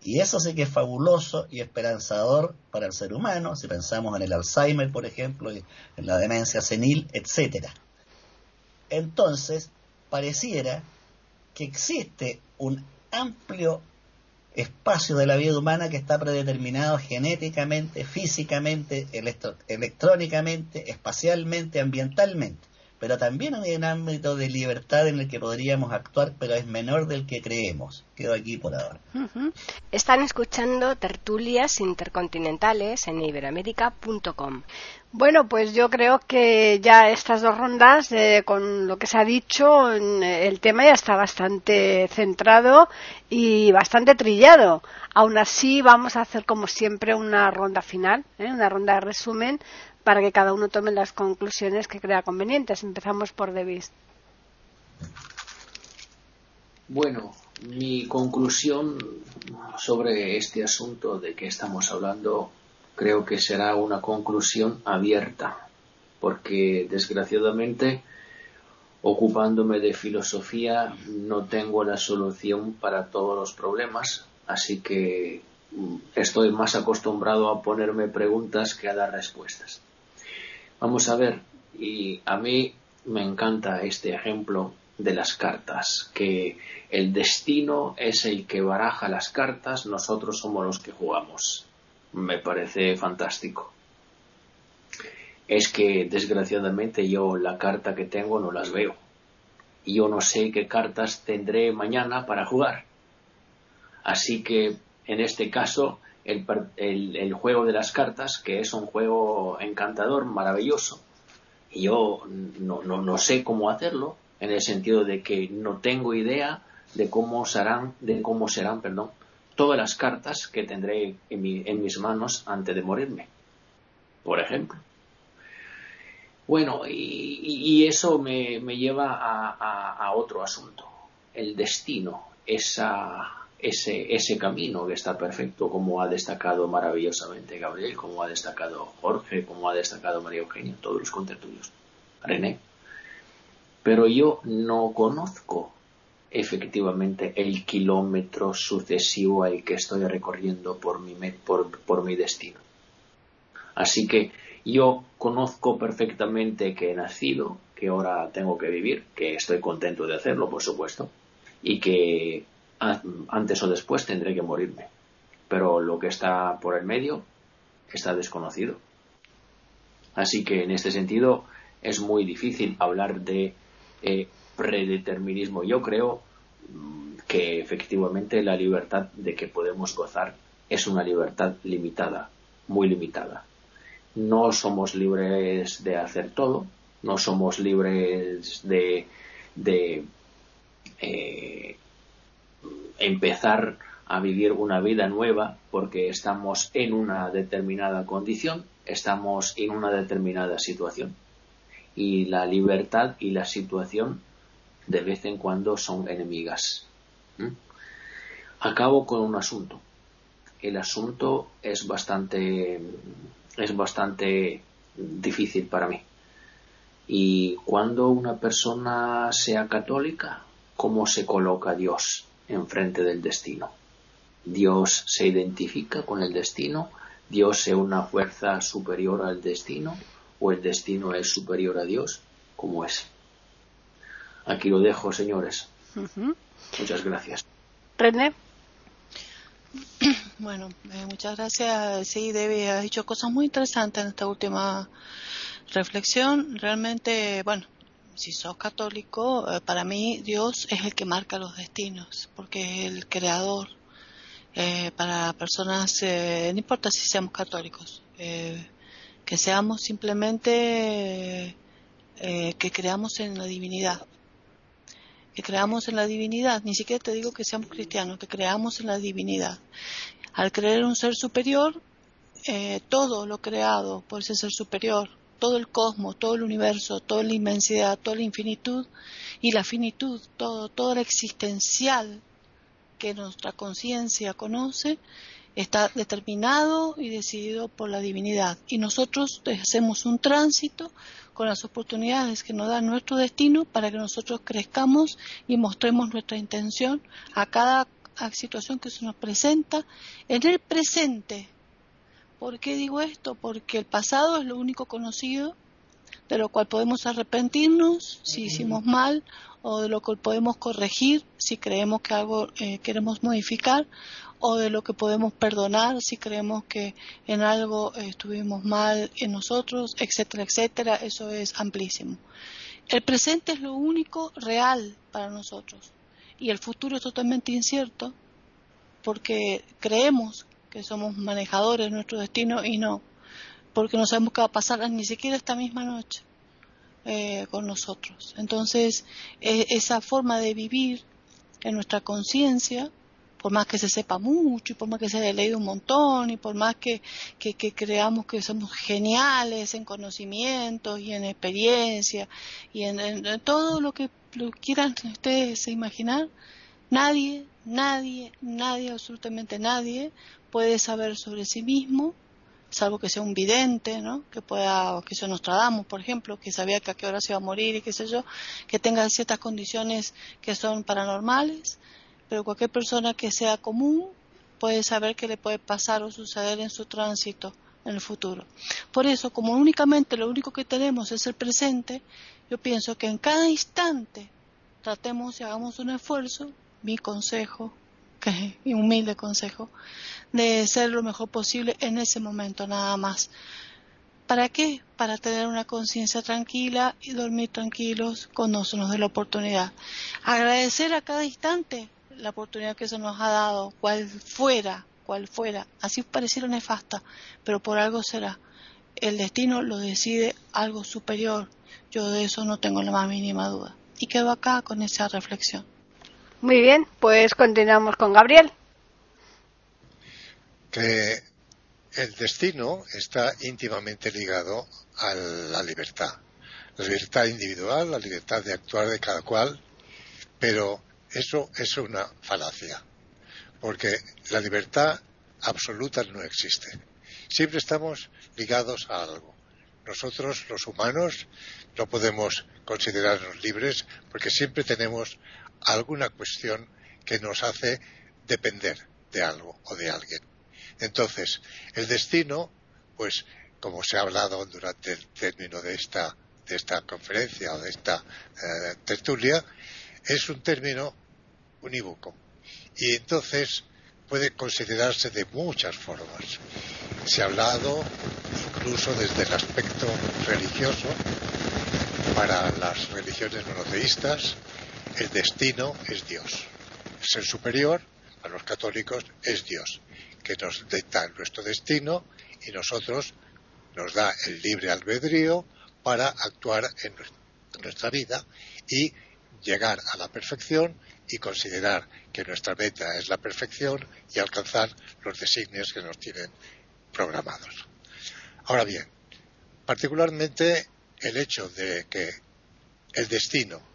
Y eso sí que es fabuloso y esperanzador para el ser humano, si pensamos en el Alzheimer, por ejemplo, en la demencia senil, etc. Entonces, pareciera que existe un amplio espacio de la vida humana que está predeterminado genéticamente, físicamente, electrónicamente, espacialmente, ambientalmente pero también hay un ámbito de libertad en el que podríamos actuar, pero es menor del que creemos. Quedo aquí por ahora. Están escuchando tertulias intercontinentales en iberamérica.com. Bueno, pues yo creo que ya estas dos rondas, eh, con lo que se ha dicho, el tema ya está bastante centrado y bastante trillado. Aún así, vamos a hacer como siempre una ronda final, ¿eh? una ronda de resumen para que cada uno tome las conclusiones que crea convenientes. Empezamos por Davis. Bueno, mi conclusión sobre este asunto de que estamos hablando creo que será una conclusión abierta, porque desgraciadamente ocupándome de filosofía no tengo la solución para todos los problemas, así que mm, estoy más acostumbrado a ponerme preguntas que a dar respuestas. Vamos a ver, y a mí me encanta este ejemplo de las cartas, que el destino es el que baraja las cartas, nosotros somos los que jugamos. Me parece fantástico. Es que desgraciadamente yo la carta que tengo no las veo. Y yo no sé qué cartas tendré mañana para jugar. Así que en este caso el, juego de las cartas, que es un juego encantador, maravilloso. Y yo no, no, sé cómo hacerlo, en el sentido de que no tengo idea de cómo serán, de cómo serán, perdón, todas las cartas que tendré en, en mis manos antes de morirme, por ejemplo. Bueno, y, eso me, lleva a, a otro asunto, el destino, esa ese, ese camino que está perfecto, como ha destacado maravillosamente Gabriel, como ha destacado Jorge, como ha destacado María Eugenia, todos los contertulios, René. Pero yo no conozco efectivamente el kilómetro sucesivo al que estoy recorriendo por mi, por, por mi destino. Así que yo conozco perfectamente que he nacido, que ahora tengo que vivir, que estoy contento de hacerlo, por supuesto, y que antes o después tendré que morirme. Pero lo que está por el medio está desconocido. Así que en este sentido es muy difícil hablar de eh, predeterminismo. Yo creo mm, que efectivamente la libertad de que podemos gozar es una libertad limitada, muy limitada. No somos libres de hacer todo, no somos libres de, eh, empezar a vivir una vida nueva porque estamos en una determinada condición, estamos en una determinada situación. Y la libertad y la situación de vez en cuando son enemigas. Acabo con un asunto. El asunto es bastante, es bastante difícil para mí. Y cuando una persona sea católica, ¿cómo se coloca Dios enfrente del destino? Dios se identifica con el destino, Dios es una fuerza superior al destino o el destino es superior a Dios, ¿cómo es? Aquí lo dejo, señores. Muchas gracias. René. Bueno, eh, muchas gracias. Sí, Debbie, ha dicho cosas muy interesantes en esta última reflexión. Realmente, bueno, si sos católico, eh, para mí Dios es el que marca los destinos, porque es el creador. Eh, para personas, no importa si seamos católicos, que seamos simplemente que creamos en la divinidad que creamos en la divinidad, ni siquiera te digo que seamos cristianos, que creamos en la divinidad. Al creer en un ser superior, eh, todo lo creado por ese ser superior, todo el cosmos, todo el universo, toda la inmensidad, toda la infinitud y la finitud, todo, todo lo existencial que nuestra conciencia conoce, está determinado y decidido por la divinidad. Y nosotros hacemos un tránsito con las oportunidades que nos da nuestro destino para que nosotros crezcamos y mostremos nuestra intención a cada situación que se nos presenta en el presente. ¿Por qué digo esto? Porque el pasado es lo único conocido de lo cual podemos arrepentirnos si hicimos mal o de lo cual podemos corregir si creemos que algo eh, queremos modificar o de lo que podemos perdonar si creemos que en algo eh, estuvimos mal en nosotros, etcétera, etcétera. Eso es amplísimo. El presente es lo único real para nosotros y el futuro es totalmente incierto porque creemos que somos manejadores de nuestro destino y no, porque no sabemos qué va a pasar ni siquiera esta misma noche eh, con nosotros. Entonces, e, esa forma de vivir en nuestra conciencia por más que se sepa mucho y por más que se haya leído un montón y por más que, creamos que somos geniales en conocimientos y en experiencia y en, todo lo que quieran ustedes imaginar, nadie, nadie, nadie, absolutamente nadie puede saber sobre sí mismo salvo que sea un vidente, ¿no? Que pueda, que sea Nostradamus, por ejemplo, que sabía que a qué hora se iba a morir y qué sé yo, que tenga ciertas condiciones que son paranormales, pero cualquier persona que sea común puede saber qué le puede pasar o suceder en su tránsito en el futuro. Por eso, como únicamente lo único que tenemos es el presente, yo pienso que en cada instante tratemos y hagamos un esfuerzo, mi consejo, que mi humilde consejo, de ser lo mejor posible en ese momento nada más. ¿Para qué? Para tener una conciencia tranquila y dormir tranquilos cuando se nos dé la oportunidad. Agradecer a cada instante la oportunidad que se nos ha dado, cual fuera, cual fuera, así pareciera nefasta, pero por algo será. El destino lo decide algo superior. Yo de eso no tengo la más mínima duda. Y quedo acá con esa reflexión. Muy bien, pues continuamos con Gabriel. Que el destino está íntimamente ligado a la libertad. La libertad individual, la libertad de actuar de cada cual, pero eso es una falacia, porque la libertad absoluta no existe. Siempre estamos ligados a algo. Nosotros, los humanos, no podemos considerarnos libres porque siempre tenemos alguna cuestión que nos hace depender de algo o de alguien. Entonces, el destino, pues como se ha hablado durante el término de esta, de esta conferencia o de esta eh, tertulia, es un término unívoco. Y entonces puede considerarse de muchas formas. Se ha hablado incluso desde el aspecto religioso. Para las religiones monoteístas, el destino es Dios. El ser superior, a los católicos, es Dios, que nos dicta nuestro destino y nosotros nos da el libre albedrío para actuar en nuestra vida y llegar a la perfección y considerar que nuestra meta es la perfección y alcanzar los designios que nos tienen programados. Ahora bien, particularmente el hecho de que el destino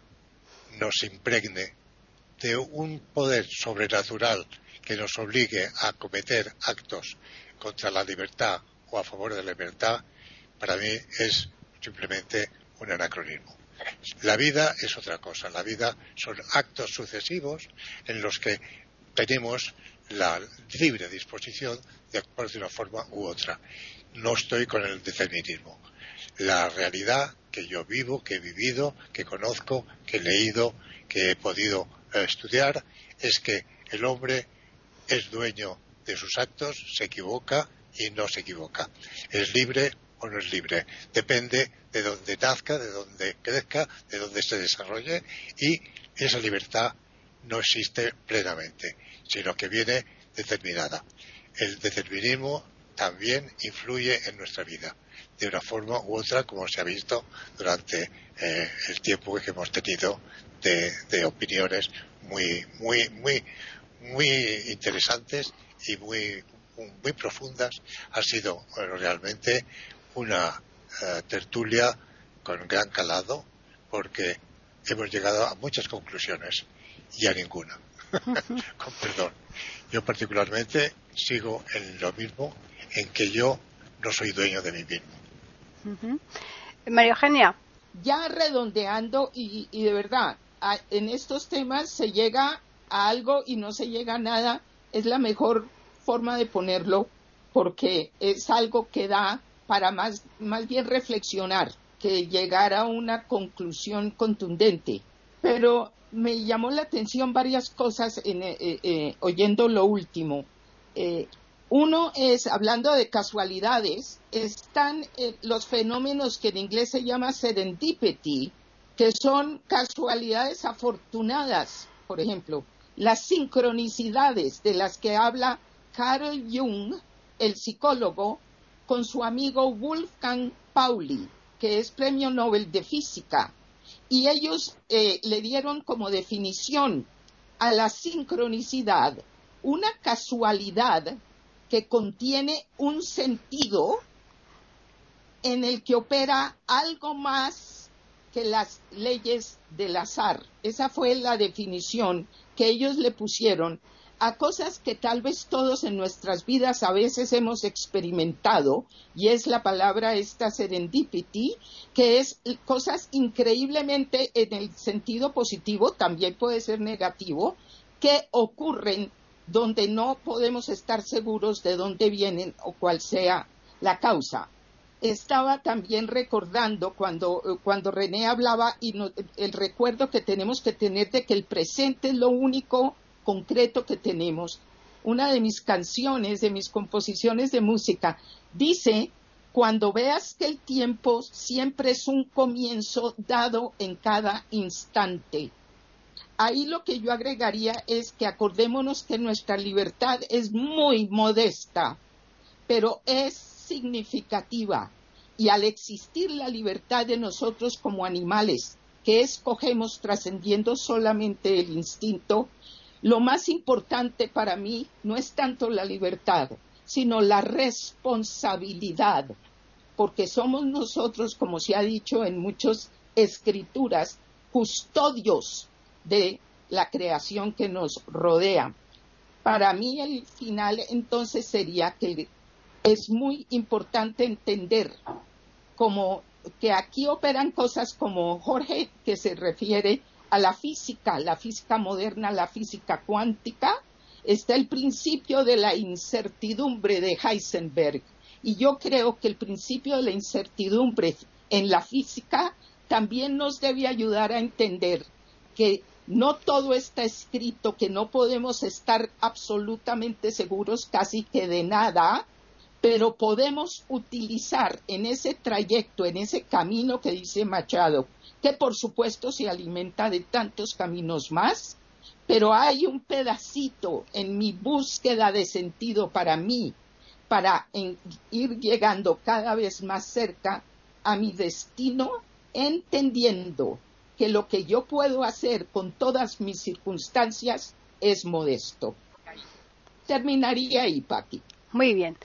nos impregne de un poder sobrenatural que nos obligue a cometer actos contra la libertad o a favor de la libertad, para mí es simplemente un anacronismo. La vida es otra cosa. La vida son actos sucesivos en los que tenemos la libre disposición de actuar de una forma u otra. No estoy con el determinismo. La realidad que yo vivo, que he vivido, que conozco, que he leído, que he podido eh, estudiar, es que el hombre es dueño de sus actos, se equivoca y no se equivoca. Es libre o no es libre. Depende de dónde nazca, de dónde crezca, de dónde se desarrolle y esa libertad no existe plenamente, sino que viene determinada. El determinismo también influye en nuestra vida, de una forma u otra, como se ha visto durante eh, el tiempo que hemos tenido de, opiniones muy, muy, muy, muy interesantes y muy, muy profundas. Ha sido realmente una eh, tertulia con gran calado porque hemos llegado a muchas conclusiones y a ninguna. con perdón. Yo particularmente sigo en lo mismo, en que yo no soy dueño de mí mismo. María Eugenia. Ya redondeando y, y de verdad, en estos temas se llega a algo y no se llega a nada, es la mejor forma de ponerlo porque es algo que da para más, más bien reflexionar que llegar a una conclusión contundente. Pero me llamó la atención varias cosas en, eh, eh, oyendo lo último. Eh, uno es, hablando de casualidades, están los fenómenos que en inglés se llama serendipity, que son casualidades afortunadas, por ejemplo, las sincronicidades de las que habla Carl Jung, el psicólogo, con su amigo Wolfgang Pauli, que es premio Nobel de Física. Y ellos eh, le dieron como definición a la sincronicidad una casualidad que contiene un sentido en el que opera algo más que las leyes del azar. Esa fue la definición que ellos le pusieron a cosas que tal vez todos en nuestras vidas a veces hemos experimentado, y es la palabra esta serendipity, que es cosas increíblemente en el sentido positivo, también puede ser negativo, que ocurren donde no podemos estar seguros de dónde vienen o cuál sea la causa. Estaba también recordando cuando, cuando René hablaba y el recuerdo que tenemos que tener de que el presente es lo único concreto que tenemos. Una de mis canciones, de mis composiciones de música, dice, cuando veas que el tiempo siempre es un comienzo dado en cada instante. Ahí lo que yo agregaría es que acordémonos que nuestra libertad es muy modesta, pero es significativa. Y al existir la libertad de nosotros como animales, que escogemos trascendiendo solamente el instinto, lo más importante para mí no es tanto la libertad, sino la responsabilidad, porque somos nosotros, como se ha dicho en muchas escrituras, custodios de la creación que nos rodea. Para mí el final entonces sería que es muy importante entender como que aquí operan cosas como Jorge que se refiere a la física, la física moderna, la física cuántica, está el principio de la incertidumbre de Heisenberg. Y yo creo que el principio de la incertidumbre en la física también nos debe ayudar a entender que no todo está escrito, que no podemos estar absolutamente seguros casi que de nada, pero podemos utilizar en ese trayecto, en ese camino que dice Machado, que por supuesto se alimenta de tantos caminos más, pero hay un pedacito en mi búsqueda de sentido para mí, para ir llegando cada vez más cerca a mi destino, entendiendo que lo que yo puedo hacer con todas mis circunstancias es modesto. Terminaría ahí, Paqui. Muy bien.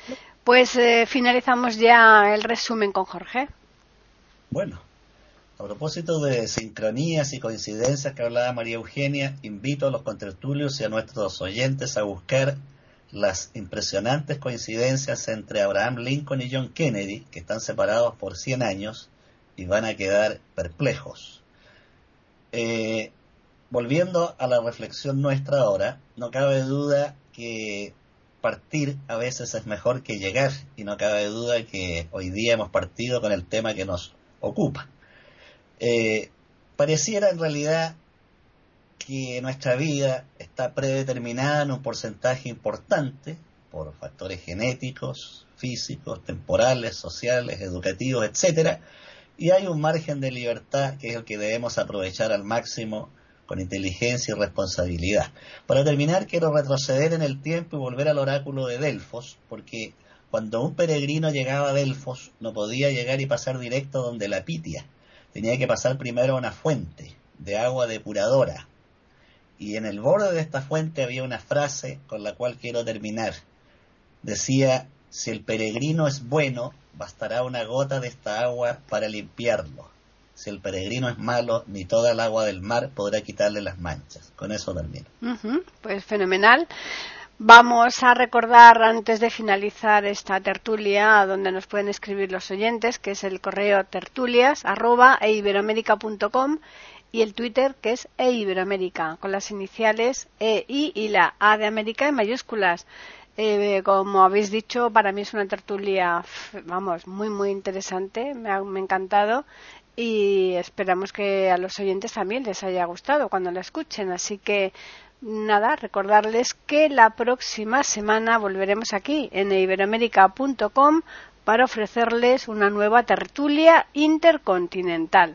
Pues eh, finalizamos ya el resumen con Jorge. Bueno, a propósito de sincronías y coincidencias que hablaba María Eugenia, invito a los contertulios y a nuestros oyentes a buscar las impresionantes coincidencias entre Abraham Lincoln y John Kennedy, que están separados por 100 años y van a quedar perplejos. Eh, volviendo a la reflexión nuestra ahora, no cabe duda que partir a veces es mejor que llegar y no cabe duda que hoy día hemos partido con el tema que nos ocupa. Eh, pareciera en realidad que nuestra vida está predeterminada en un porcentaje importante por factores genéticos, físicos, temporales, sociales, educativos, etcétera, y hay un margen de libertad que es el que debemos aprovechar al máximo con inteligencia y responsabilidad. Para terminar, quiero retroceder en el tiempo y volver al oráculo de Delfos, porque cuando un peregrino llegaba a Delfos no podía llegar y pasar directo donde la Pitia, tenía que pasar primero a una fuente de agua depuradora. Y en el borde de esta fuente había una frase con la cual quiero terminar. Decía, si el peregrino es bueno, bastará una gota de esta agua para limpiarlo si el peregrino es malo, ni toda el agua del mar podrá quitarle las manchas. Con eso termino. pues fenomenal. Vamos a recordar antes de finalizar esta tertulia donde nos pueden escribir los oyentes, que es el correo tertulias arroba, e y el Twitter que es eiberoamérica con las iniciales E, I y la A de América en mayúsculas. Eh, como habéis dicho, para mí es una tertulia, vamos, muy, muy interesante, me ha, me ha encantado y esperamos que a los oyentes también les haya gustado cuando la escuchen. Así que nada, recordarles que la próxima semana volveremos aquí en iberoamérica.com para ofrecerles una nueva tertulia intercontinental.